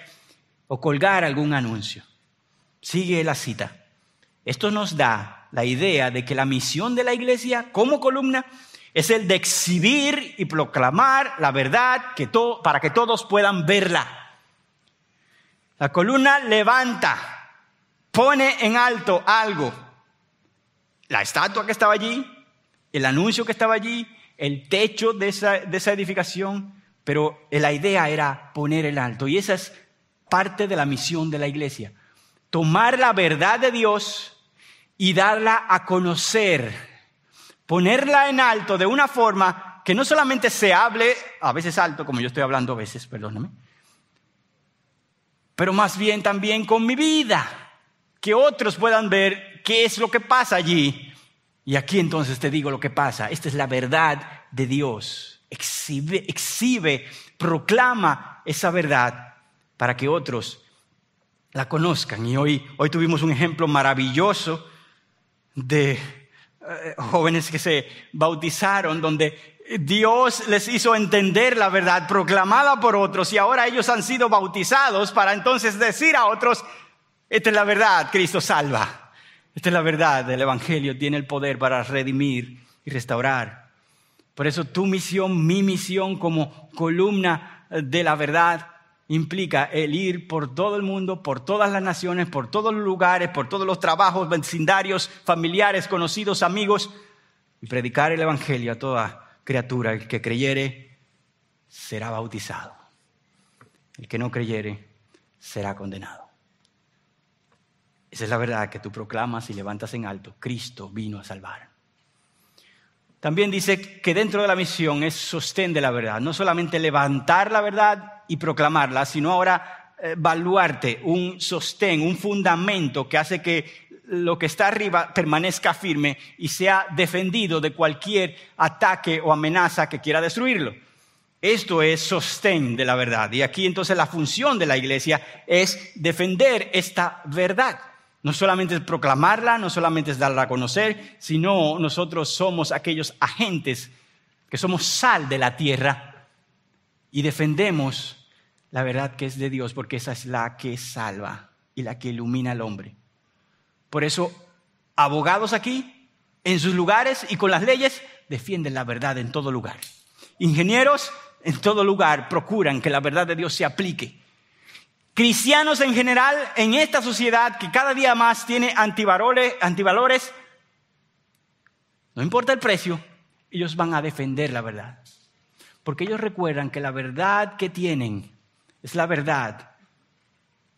Speaker 1: o colgar algún anuncio. Sigue la cita. Esto nos da la idea de que la misión de la iglesia como columna es el de exhibir y proclamar la verdad para que todos puedan verla. La columna levanta, pone en alto algo. La estatua que estaba allí, el anuncio que estaba allí, el techo de esa, edificación, pero la idea era poner el alto. Y esa es parte de la misión de la iglesia. Tomar la verdad de Dios y darla a conocer. Ponerla en alto de una forma que no solamente se hable, a veces alto, como yo estoy hablando a veces, perdóname, pero más bien también con mi vida, que otros puedan ver qué es lo que pasa allí. Y aquí entonces te digo lo que pasa. Esta es la verdad de Dios. Exhibe, exhibe proclama esa verdad para que otros la conozcan. Y hoy, hoy tuvimos un ejemplo maravilloso de eh, jóvenes que se bautizaron, donde Dios les hizo entender la verdad proclamada por otros y ahora ellos han sido bautizados para entonces decir a otros, esta es la verdad, Cristo salva. Esta es la verdad, el Evangelio tiene el poder para redimir y restaurar. Por eso tu misión, mi misión como columna de la verdad implica el ir por todo el mundo, por todas las naciones, por todos los lugares, por todos los trabajos, vecindarios, familiares, conocidos, amigos, y predicar el Evangelio a toda criatura. El que creyere será bautizado. El que no creyere será condenado. Esa es la verdad que tú proclamas y levantas en alto. Cristo vino a salvar. También dice que dentro de la misión es sostén de la verdad. No solamente levantar la verdad y proclamarla, sino ahora eh, evaluarte un sostén, un fundamento que hace que lo que está arriba permanezca firme y sea defendido de cualquier ataque o amenaza que quiera destruirlo. Esto es sostén de la verdad. Y aquí entonces la función de la iglesia es defender esta verdad. No solamente es proclamarla, no solamente es darla a conocer, sino nosotros somos aquellos agentes que somos sal de la tierra y defendemos la verdad que es de Dios, porque esa es la que salva y la que ilumina al hombre. Por eso, abogados aquí, en sus lugares y con las leyes, defienden la verdad en todo lugar. Ingenieros en todo lugar procuran que la verdad de Dios se aplique cristianos en general en esta sociedad que cada día más tiene antivalores, antivalores, no importa el precio, ellos van a defender la verdad. Porque ellos recuerdan que la verdad que tienen es la verdad,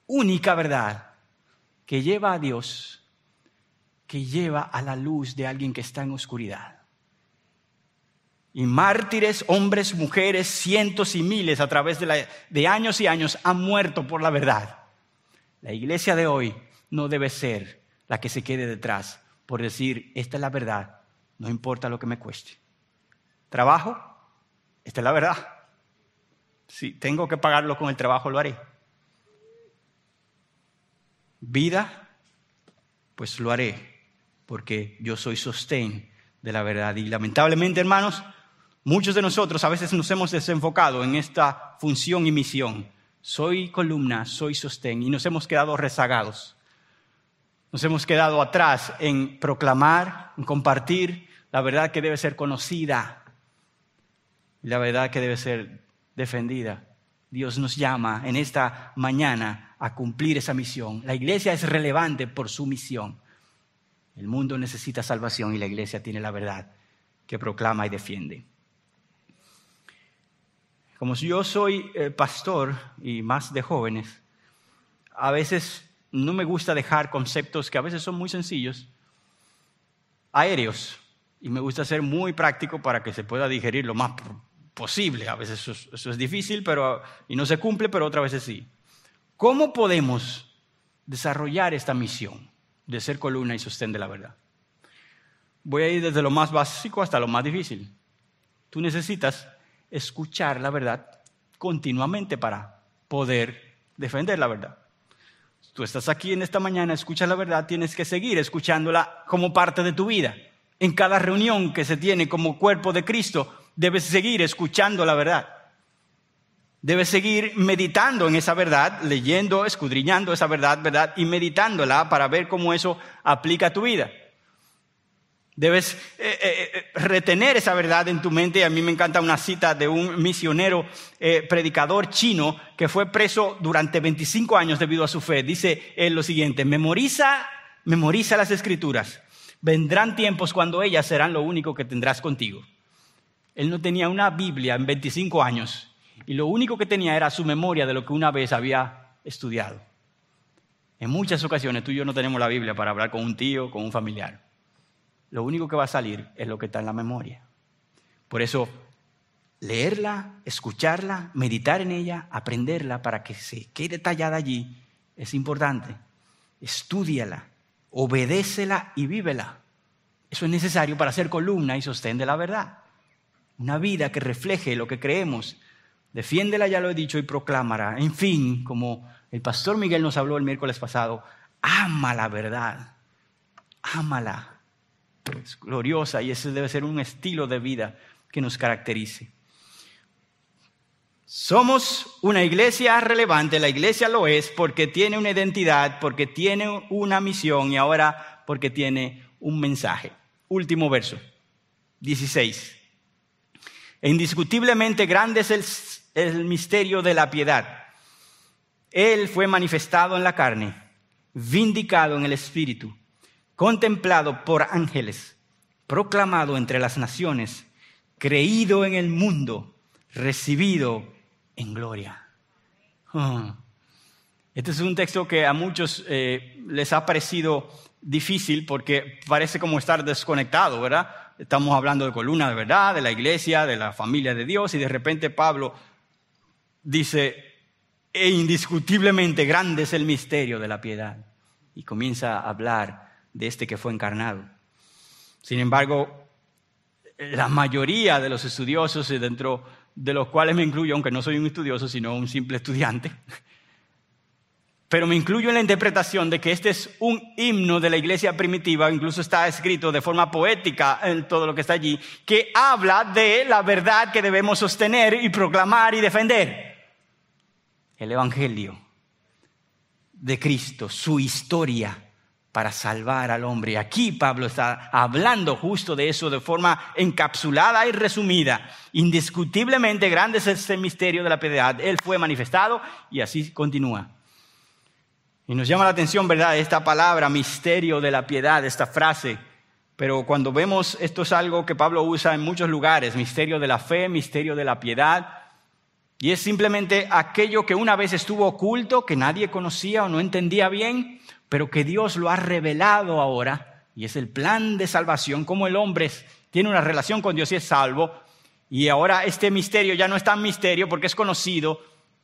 Speaker 1: única verdad, que lleva a Dios, que lleva a la luz de alguien que está en oscuridad. Y mártires, hombres, mujeres, cientos y miles a través de, de, años y años han muerto por la verdad. La iglesia de hoy no debe ser la que se quede detrás por decir, esta es la verdad, no importa lo que me cueste. Trabajo, esta es la verdad. Si tengo que pagarlo con el trabajo, lo haré. Vida, pues lo haré, porque yo soy sostén de la verdad. Y lamentablemente, hermanos, Muchos de nosotros a veces nos hemos desenfocado en esta función y misión. Soy columna, soy sostén y nos hemos quedado rezagados. Nos hemos quedado atrás en proclamar, en compartir la verdad que debe ser conocida, la verdad que debe ser defendida. Dios nos llama en esta mañana a cumplir esa misión. La iglesia es relevante por su misión. El mundo necesita salvación y la iglesia tiene la verdad que proclama y defiende. Como yo soy eh, pastor y más de jóvenes, a veces no me gusta dejar conceptos que a veces son muy sencillos, aéreos, y me gusta ser muy práctico para que se pueda digerir lo más posible. A veces eso, es difícil pero, y no se cumple, pero otras veces sí. ¿Cómo podemos desarrollar esta misión de ser columna y sostén de la verdad? Voy a ir desde lo más básico hasta lo más difícil. Tú necesitas escuchar la verdad continuamente para poder defender la verdad. Tú estás aquí en esta mañana, escuchas la verdad, tienes que seguir escuchándola como parte de tu vida. En cada reunión que se tiene como cuerpo de Cristo, debes seguir escuchando la verdad. Debes seguir meditando en esa verdad, leyendo, escudriñando esa verdad, verdad, y meditándola para ver cómo eso aplica a tu vida. Debes eh, eh, eh, retener esa verdad en tu mente. A mí me encanta una cita de un misionero predicador chino que fue preso durante 25 años debido a su fe. Dice lo siguiente, memoriza, memoriza las escrituras. Vendrán tiempos cuando ellas serán lo único que tendrás contigo. Él no tenía una Biblia en 25 años y lo único que tenía era su memoria de lo que una vez había estudiado. En muchas ocasiones tú y yo no tenemos la Biblia para hablar con un tío, con un familiar lo único que va a salir es lo que está en la memoria. Por eso, leerla, escucharla, meditar en ella, aprenderla para que se quede tallada allí es importante. Estúdiala, obedécela y vívela. Eso es necesario para ser columna y sostén de la verdad. Una vida que refleje lo que creemos. Defiéndela, ya lo he dicho, y proclámala. En fin, como el pastor Miguel nos habló el miércoles pasado, ama la verdad. Ámala es gloriosa y ese debe ser un estilo de vida que nos caracterice. Somos una iglesia relevante, la iglesia lo es porque tiene una identidad, porque tiene una misión y ahora porque tiene un mensaje. Último verso, 16. E indiscutiblemente grande es el, el misterio de la piedad. Él fue manifestado en la carne, vindicado en el espíritu, contemplado por ángeles, proclamado entre las naciones, creído en el mundo, recibido en gloria. Ah. Este es un texto que a muchos eh, les ha parecido difícil porque parece como estar desconectado, ¿verdad? Estamos hablando de columna de verdad, de la iglesia, de la familia de Dios, y de repente Pablo dice, e indiscutiblemente grande es el misterio de la piedad. Y comienza a hablar de este que fue encarnado. Sin embargo, la mayoría de los estudiosos dentro de los cuales me incluyo, aunque no soy un estudioso, sino un simple estudiante. Pero me incluyo en la interpretación de que este es un himno de la iglesia primitiva, incluso está escrito de forma poética en todo lo que está allí, que habla de la verdad que debemos sostener y proclamar y defender. El Evangelio de Cristo, su historia para salvar al hombre. Aquí Pablo está hablando justo de eso de forma encapsulada y resumida. Indiscutiblemente grande es este misterio de la piedad. Él fue manifestado y así continúa. Y nos llama la atención, ¿verdad?, esta palabra, misterio de la piedad, esta frase. Pero cuando vemos, esto es algo que Pablo usa en muchos lugares, misterio de la fe, misterio de la piedad. Y es simplemente aquello que una vez estuvo oculto, que nadie conocía o no entendía bien, pero que Dios lo ha revelado ahora, y es el plan de salvación, como el hombre tiene una relación con Dios y es salvo, y ahora este misterio ya no es tan misterio porque es conocido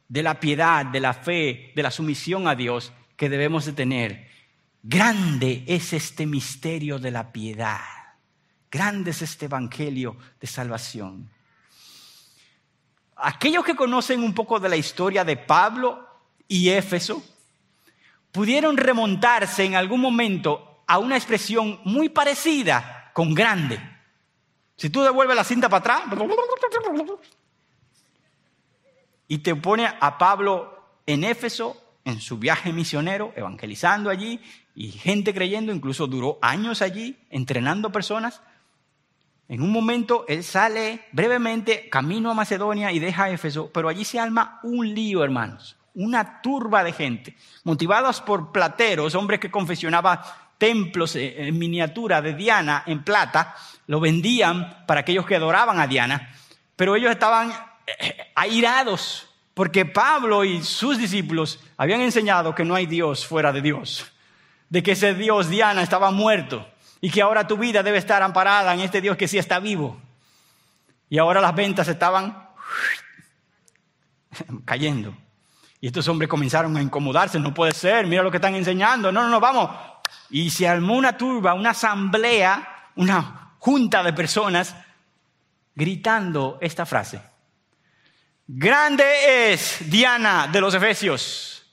Speaker 1: de la piedad, de la fe, de la sumisión a Dios que debemos de tener. Grande es este misterio de la piedad. Grande es este evangelio de salvación. Aquellos que conocen un poco de la historia de Pablo y Éfeso, pudieron remontarse en algún momento a una expresión muy parecida con grande. Si tú devuelves la cinta para atrás y te pone a Pablo en Éfeso, en su viaje misionero, evangelizando allí, y gente creyendo, incluso duró años allí, entrenando personas. En un momento él sale brevemente camino a Macedonia y deja Éfeso, pero allí se alma un lío, hermanos una turba de gente, motivados por plateros, hombres que confesionaban templos en miniatura de Diana en plata, lo vendían para aquellos que adoraban a Diana, pero ellos estaban eh, airados porque Pablo y sus discípulos habían enseñado que no hay Dios fuera de Dios, de que ese Dios Diana estaba muerto y que ahora tu vida debe estar amparada en este Dios que sí está vivo. Y ahora las ventas estaban cayendo. Y estos hombres comenzaron a incomodarse, no puede ser, mira lo que están enseñando, no, no, no, vamos. Y se armó una turba, una asamblea, una junta de personas gritando esta frase. Grande es Diana de los Efesios.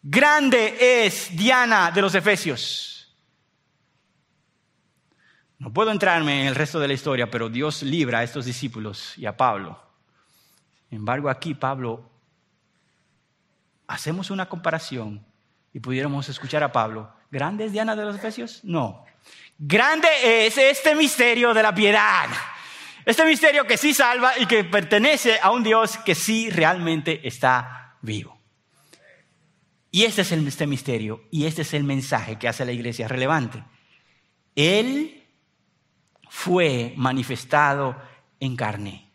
Speaker 1: Grande es Diana de los Efesios. No puedo entrarme en el resto de la historia, pero Dios libra a estos discípulos y a Pablo. Sin embargo, aquí Pablo hacemos una comparación y pudiéramos escuchar a Pablo, ¿grande es Diana de los Efesios? No. Grande es este misterio de la piedad. Este misterio que sí salva y que pertenece a un Dios que sí realmente está vivo. Y este es el, este misterio y este es el mensaje que hace la iglesia relevante. Él fue manifestado en carne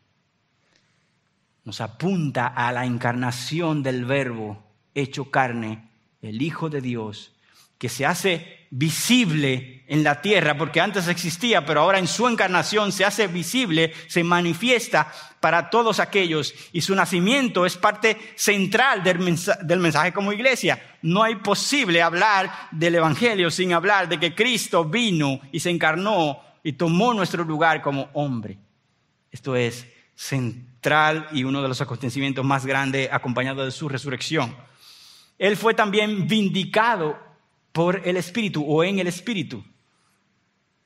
Speaker 1: nos apunta a la encarnación del verbo hecho carne, el Hijo de Dios, que se hace visible en la tierra, porque antes existía, pero ahora en su encarnación se hace visible, se manifiesta para todos aquellos, y su nacimiento es parte central del mensaje, como iglesia. No hay posible hablar del Evangelio sin hablar de que Cristo vino y se encarnó y tomó nuestro lugar como hombre. Esto es central y uno de los acontecimientos más grandes acompañado de su resurrección. Él fue también vindicado por el Espíritu o en el Espíritu.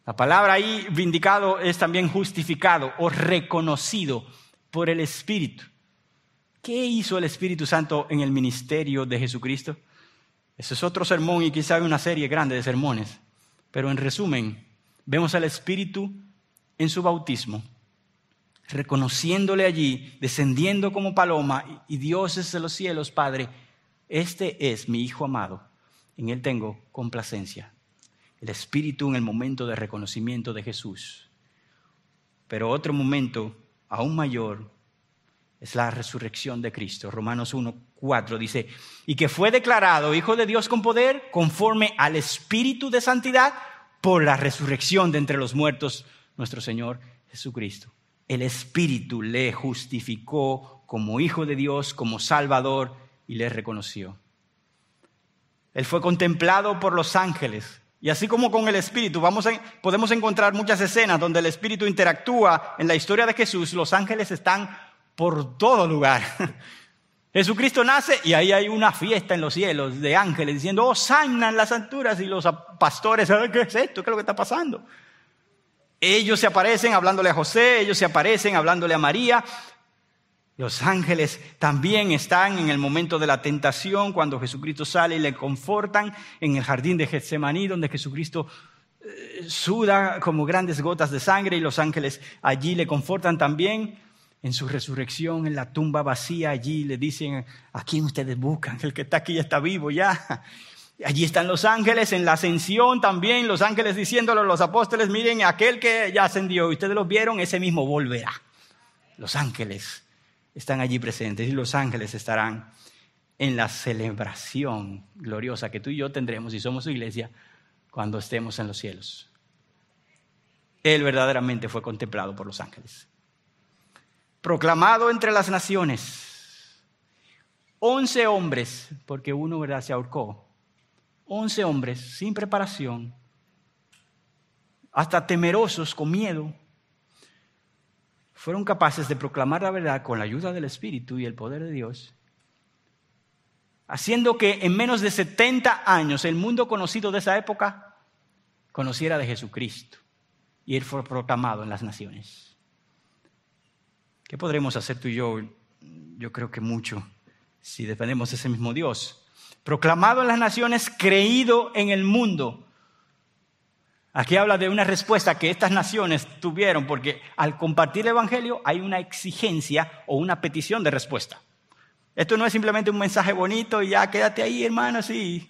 Speaker 1: La palabra ahí vindicado es también justificado o reconocido por el Espíritu. ¿Qué hizo el Espíritu Santo en el ministerio de Jesucristo? Ese es otro sermón y quizá una serie grande de sermones. Pero en resumen, vemos al Espíritu en su bautismo, reconociéndole allí, descendiendo como paloma, y Dios es de los cielos, Padre, este es mi Hijo amado, en Él tengo complacencia. El Espíritu en el momento de reconocimiento de Jesús. Pero otro momento aún mayor es la resurrección de Cristo. Romanos 1, 4 dice, y que fue declarado Hijo de Dios con poder conforme al Espíritu de Santidad por la resurrección de entre los muertos, nuestro Señor Jesucristo. El Espíritu le justificó como Hijo de Dios, como Salvador, y le reconoció. Él fue contemplado por los ángeles. Y así como con el Espíritu, vamos podemos encontrar muchas escenas donde el Espíritu interactúa en la historia de Jesús. Los ángeles están por todo lugar. Jesucristo nace y ahí hay una fiesta en los cielos de ángeles diciendo, oh, sanan las alturas y los pastores, ¿qué es esto? ¿Qué es lo que está pasando? Ellos se aparecen hablándole a José, ellos se aparecen hablándole a María. Los ángeles también están en el momento de la tentación, cuando Jesucristo sale y le confortan en el jardín de Getsemaní, donde Jesucristo eh, suda como grandes gotas de sangre y los ángeles allí le confortan también en su resurrección, en la tumba vacía, allí le dicen, ¿a quién ustedes buscan? El que está aquí ya está vivo ya. Allí están los ángeles, en la ascensión también, los ángeles diciéndole a los apóstoles, miren, aquel que ya ascendió, y ustedes lo vieron, ese mismo volverá. Los ángeles están allí presentes y los ángeles estarán en la celebración gloriosa que tú y yo tendremos, si somos su iglesia, cuando estemos en los cielos. Él verdaderamente fue contemplado por los ángeles proclamado entre las naciones. Once hombres, porque uno ¿verdad? se ahorcó. Once hombres sin preparación, hasta temerosos, con miedo, fueron capaces de proclamar la verdad con la ayuda del Espíritu y el poder de Dios, haciendo que en menos de 70 años el mundo conocido de esa época conociera de Jesucristo y él fue proclamado en las naciones. ¿Qué podremos hacer tú y yo? Yo creo que mucho, si dependemos de ese mismo Dios. Proclamado en las naciones, creído en el mundo. Aquí habla de una respuesta que estas naciones tuvieron, porque al compartir el Evangelio hay una exigencia o una petición de respuesta. Esto no es simplemente un mensaje bonito y ya quédate ahí, hermano, sí.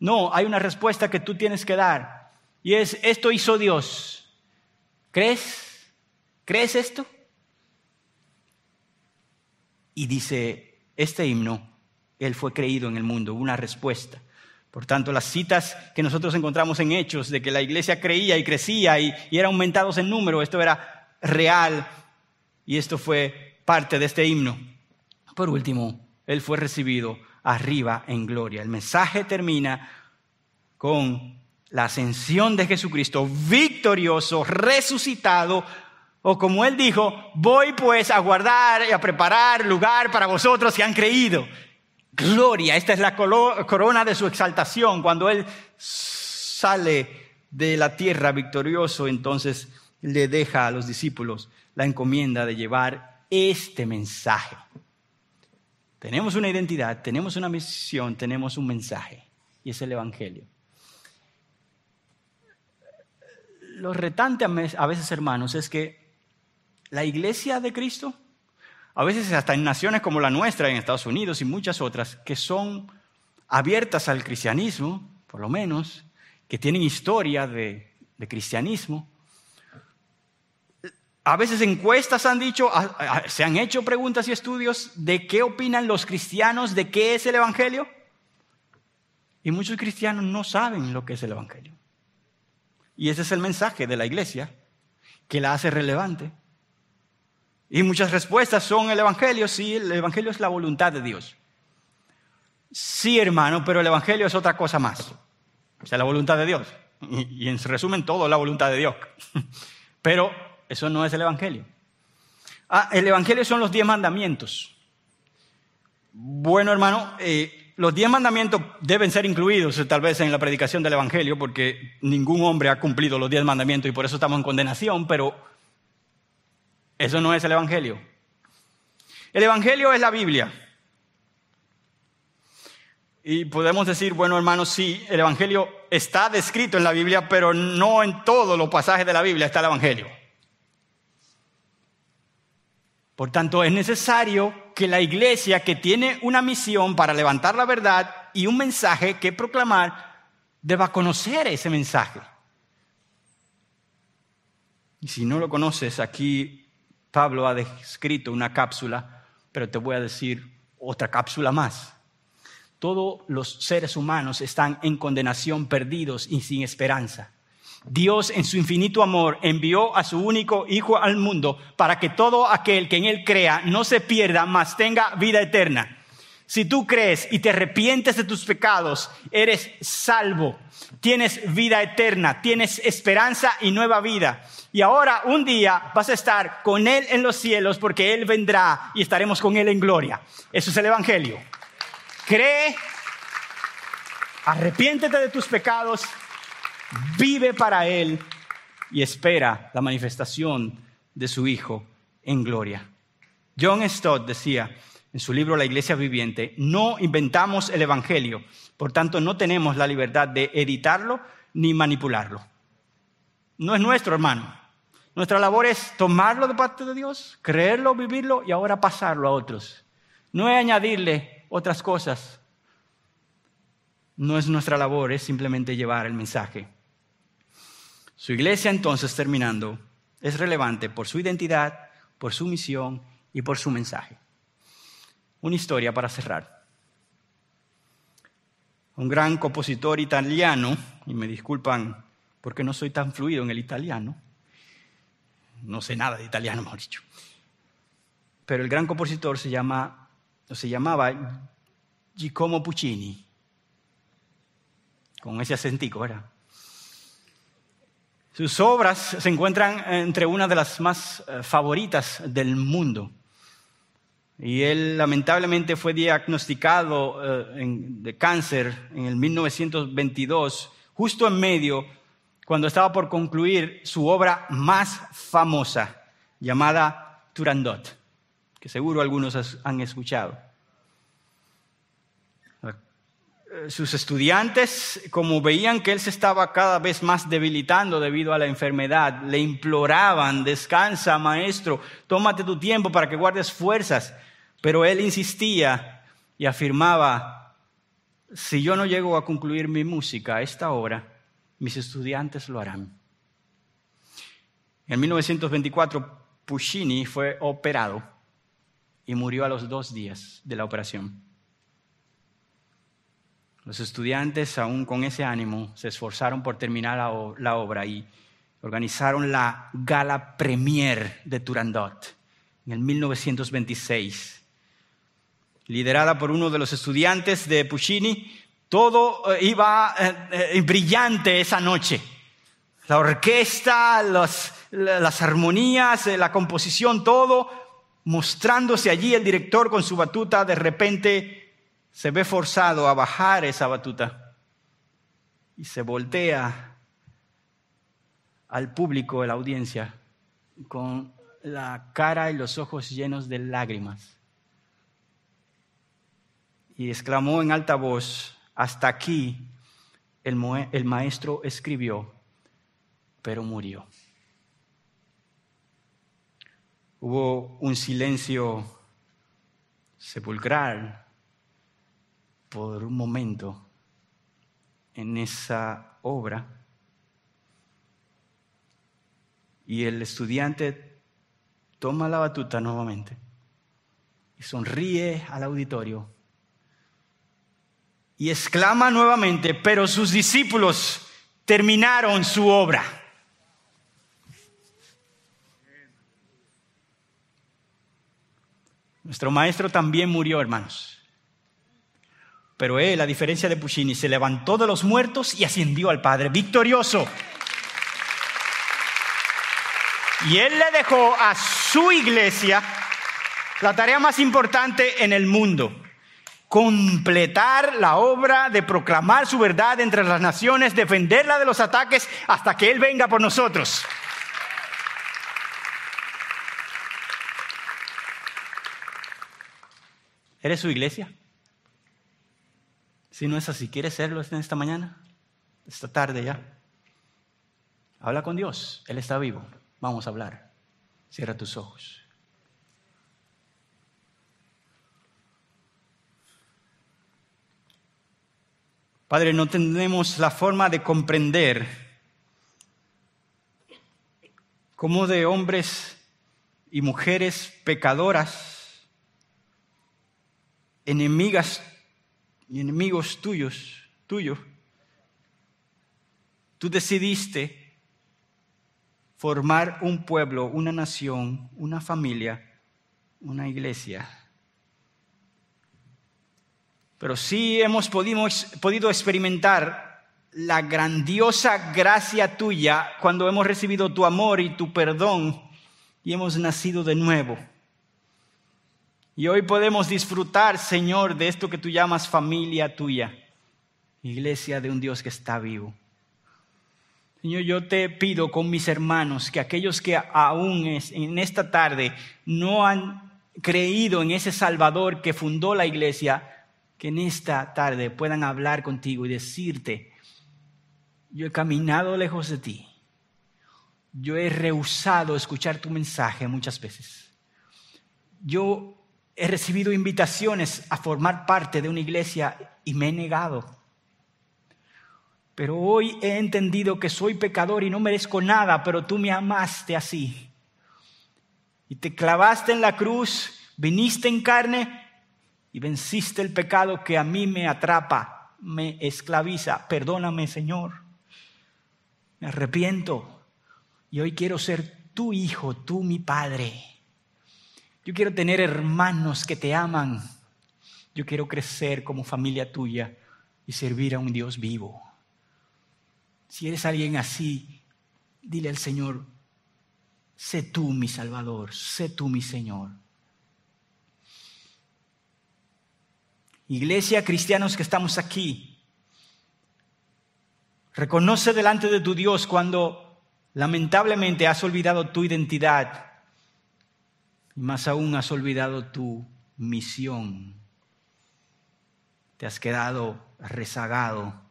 Speaker 1: No, hay una respuesta que tú tienes que dar. Y es, esto hizo Dios. ¿Crees? ¿Crees esto? Y dice, este himno, Él fue creído en el mundo, una respuesta. Por tanto, las citas que nosotros encontramos en Hechos de que la iglesia creía y crecía y, y eran aumentados en número, esto era real y esto fue parte de este himno. Por último, Él fue recibido arriba en gloria. El mensaje termina con la ascensión de Jesucristo, victorioso, resucitado, o como él dijo, voy pues a guardar y a preparar lugar para vosotros que han creído. Gloria, esta es la corona de su exaltación. Cuando él sale de la tierra victorioso, entonces le deja a los discípulos la encomienda de llevar este mensaje. Tenemos una identidad, tenemos una misión, tenemos un mensaje, y es el Evangelio. Lo retante a veces, hermanos, es que la iglesia de Cristo, a veces hasta en naciones como la nuestra, en Estados Unidos y muchas otras, que son abiertas al cristianismo, por lo menos, que tienen historia de, cristianismo, a veces encuestas han dicho, se han hecho preguntas y estudios de qué opinan los cristianos de qué es el Evangelio. Y muchos cristianos no saben lo que es el Evangelio. Y ese es el mensaje de la iglesia que la hace relevante. Y muchas respuestas son el Evangelio, sí, el Evangelio es la voluntad de Dios. Sí, hermano, pero el Evangelio es otra cosa más. O sea, la voluntad de Dios. Y, en resumen todo la voluntad de Dios. Pero eso no es el Evangelio. Ah, el Evangelio son los diez mandamientos. Bueno, hermano, eh, los diez mandamientos deben ser incluidos tal vez en la predicación del Evangelio, porque ningún hombre ha cumplido los diez mandamientos y por eso estamos en condenación, pero eso no es el Evangelio. El Evangelio es la Biblia. Y podemos decir, bueno hermanos, sí, el Evangelio está descrito en la Biblia, pero no en todos los pasajes de la Biblia está el Evangelio. Por tanto, es necesario que la iglesia que tiene una misión para levantar la verdad y un mensaje que proclamar, deba conocer ese mensaje. Y si no lo conoces, aquí Pablo ha descrito una cápsula, pero te voy a decir otra cápsula más todos los seres humanos están en condenación, perdidos y sin esperanza. Dios en su infinito amor envió a su único Hijo al mundo para que todo aquel que en Él crea no se pierda, mas tenga vida eterna. Si tú crees y te arrepientes de tus pecados, eres salvo, tienes vida eterna, tienes esperanza y nueva vida. Y ahora un día vas a estar con Él en los cielos porque Él vendrá y estaremos con Él en gloria. Eso es el Evangelio. Cree, arrepiéntete de tus pecados, vive para Él y espera la manifestación de su Hijo en gloria. John Stott decía en su libro La Iglesia Viviente, no inventamos el Evangelio, por tanto no tenemos la libertad de editarlo ni manipularlo. No es nuestro, hermano. Nuestra labor es tomarlo de parte de Dios, creerlo, vivirlo y ahora pasarlo a otros. No es añadirle otras cosas. No es nuestra labor, es simplemente llevar el mensaje. Su iglesia entonces, terminando, es relevante por su identidad, por su misión y por su mensaje. Una historia para cerrar. Un gran compositor italiano, y me disculpan porque no soy tan fluido en el italiano, no sé nada de italiano, mejor dicho, pero el gran compositor se llama se llamaba Giacomo Puccini, con ese acentico, ¿verdad? Sus obras se encuentran entre una de las más eh, favoritas del mundo. Y él lamentablemente fue diagnosticado eh, de cáncer en el 1922, justo en medio, cuando estaba por concluir su obra más famosa, llamada Turandot que seguro algunos han escuchado. Sus estudiantes, como veían que él se estaba cada vez más debilitando debido a la enfermedad, le imploraban, descansa, maestro, tómate tu tiempo para que guardes fuerzas. Pero él insistía y afirmaba, si yo no llego a concluir mi música a esta hora, mis estudiantes lo harán. En 1924, Puccini fue operado y murió a los dos días de la operación. Los estudiantes, aún con ese ánimo, se esforzaron por terminar la, obra y organizaron la gala premier de Turandot en el 1926. Liderada por uno de los estudiantes de Puccini, todo eh, iba eh, eh, brillante esa noche. La orquesta, las armonías, la composición, todo mostrándose allí el director con su batuta, de repente se ve forzado a bajar esa batuta y se voltea al público de la audiencia con la cara y los ojos llenos de lágrimas. Y exclamó en alta voz, hasta aquí el, el maestro escribió, pero murió. Hubo un silencio sepulcral por un momento en esa obra. Y el estudiante toma la batuta nuevamente y sonríe al auditorio y exclama nuevamente, pero sus discípulos terminaron su obra. Nuestro maestro también murió, hermanos. Pero él, a diferencia de Puccini, se levantó de los muertos y ascendió al Padre, victorioso. Y él le dejó a su iglesia la tarea más importante en el mundo. completar la obra de proclamar su verdad entre las naciones, defenderla de los ataques hasta que Él venga por nosotros. ¿Eres su iglesia? Si no es así, ¿quieres serlo en esta mañana? Esta tarde ya. Habla con Dios, Él está vivo. Vamos a hablar. Cierra tus ojos. Padre, no tenemos la forma de comprender cómo de hombres y mujeres pecadoras, enemigas y enemigos tuyos, tuyos, tú decidiste formar un pueblo, una nación, una familia, una iglesia pero sí hemos podido, experimentar la grandiosa gracia tuya cuando hemos recibido tu amor y tu perdón y hemos nacido de nuevo. Y hoy podemos disfrutar, Señor, de esto que tú llamas familia tuya, iglesia de un Dios que está vivo. Señor, yo te pido con mis hermanos que aquellos que aún en esta tarde no han creído en ese Salvador que fundó la iglesia, que en esta tarde puedan hablar contigo y decirte, yo he caminado lejos de ti, yo he rehusado escuchar tu mensaje muchas veces, yo he recibido invitaciones a formar parte de una iglesia y me he negado. Pero hoy he entendido que soy pecador y no merezco nada, pero tú me amaste así. Y te clavaste en la cruz, viniste en carne y venciste el pecado que a mí me atrapa, me esclaviza. Perdóname, Señor. Me arrepiento y hoy quiero ser tu hijo, tú mi padre. Yo quiero tener hermanos que te aman. Yo quiero crecer como familia tuya y servir a un Dios vivo. Si eres alguien así, dile al Señor, sé tú mi Salvador, sé tú mi Señor. Iglesia, cristianos que estamos aquí, reconoce delante de tu Dios cuando lamentablemente has olvidado tu identidad más aún has olvidado tu misión. Te has quedado rezagado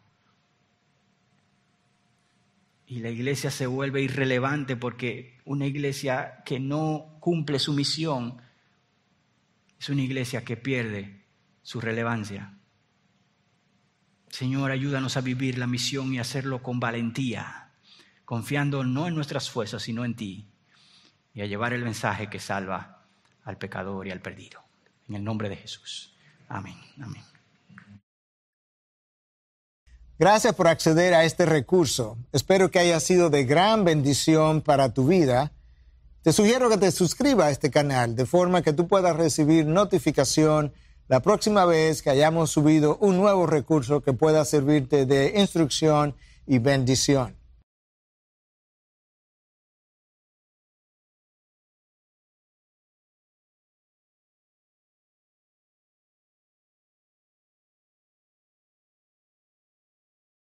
Speaker 1: y la iglesia se vuelve irrelevante porque una iglesia que no cumple su misión es una iglesia que pierde su relevancia. Señor, ayúdanos a vivir la misión y hacerlo con valentía, confiando no en nuestras fuerzas, sino en ti, y a llevar el mensaje que salva al pecador y al perdido. En el nombre de Jesús. Amén. Amén.
Speaker 2: Gracias por acceder a este recurso. Espero que haya sido de gran bendición para tu vida. Te sugiero que te suscribas a este canal de forma que tú puedas recibir notificación la próxima vez que hayamos subido un nuevo recurso que pueda servirte de instrucción y bendición.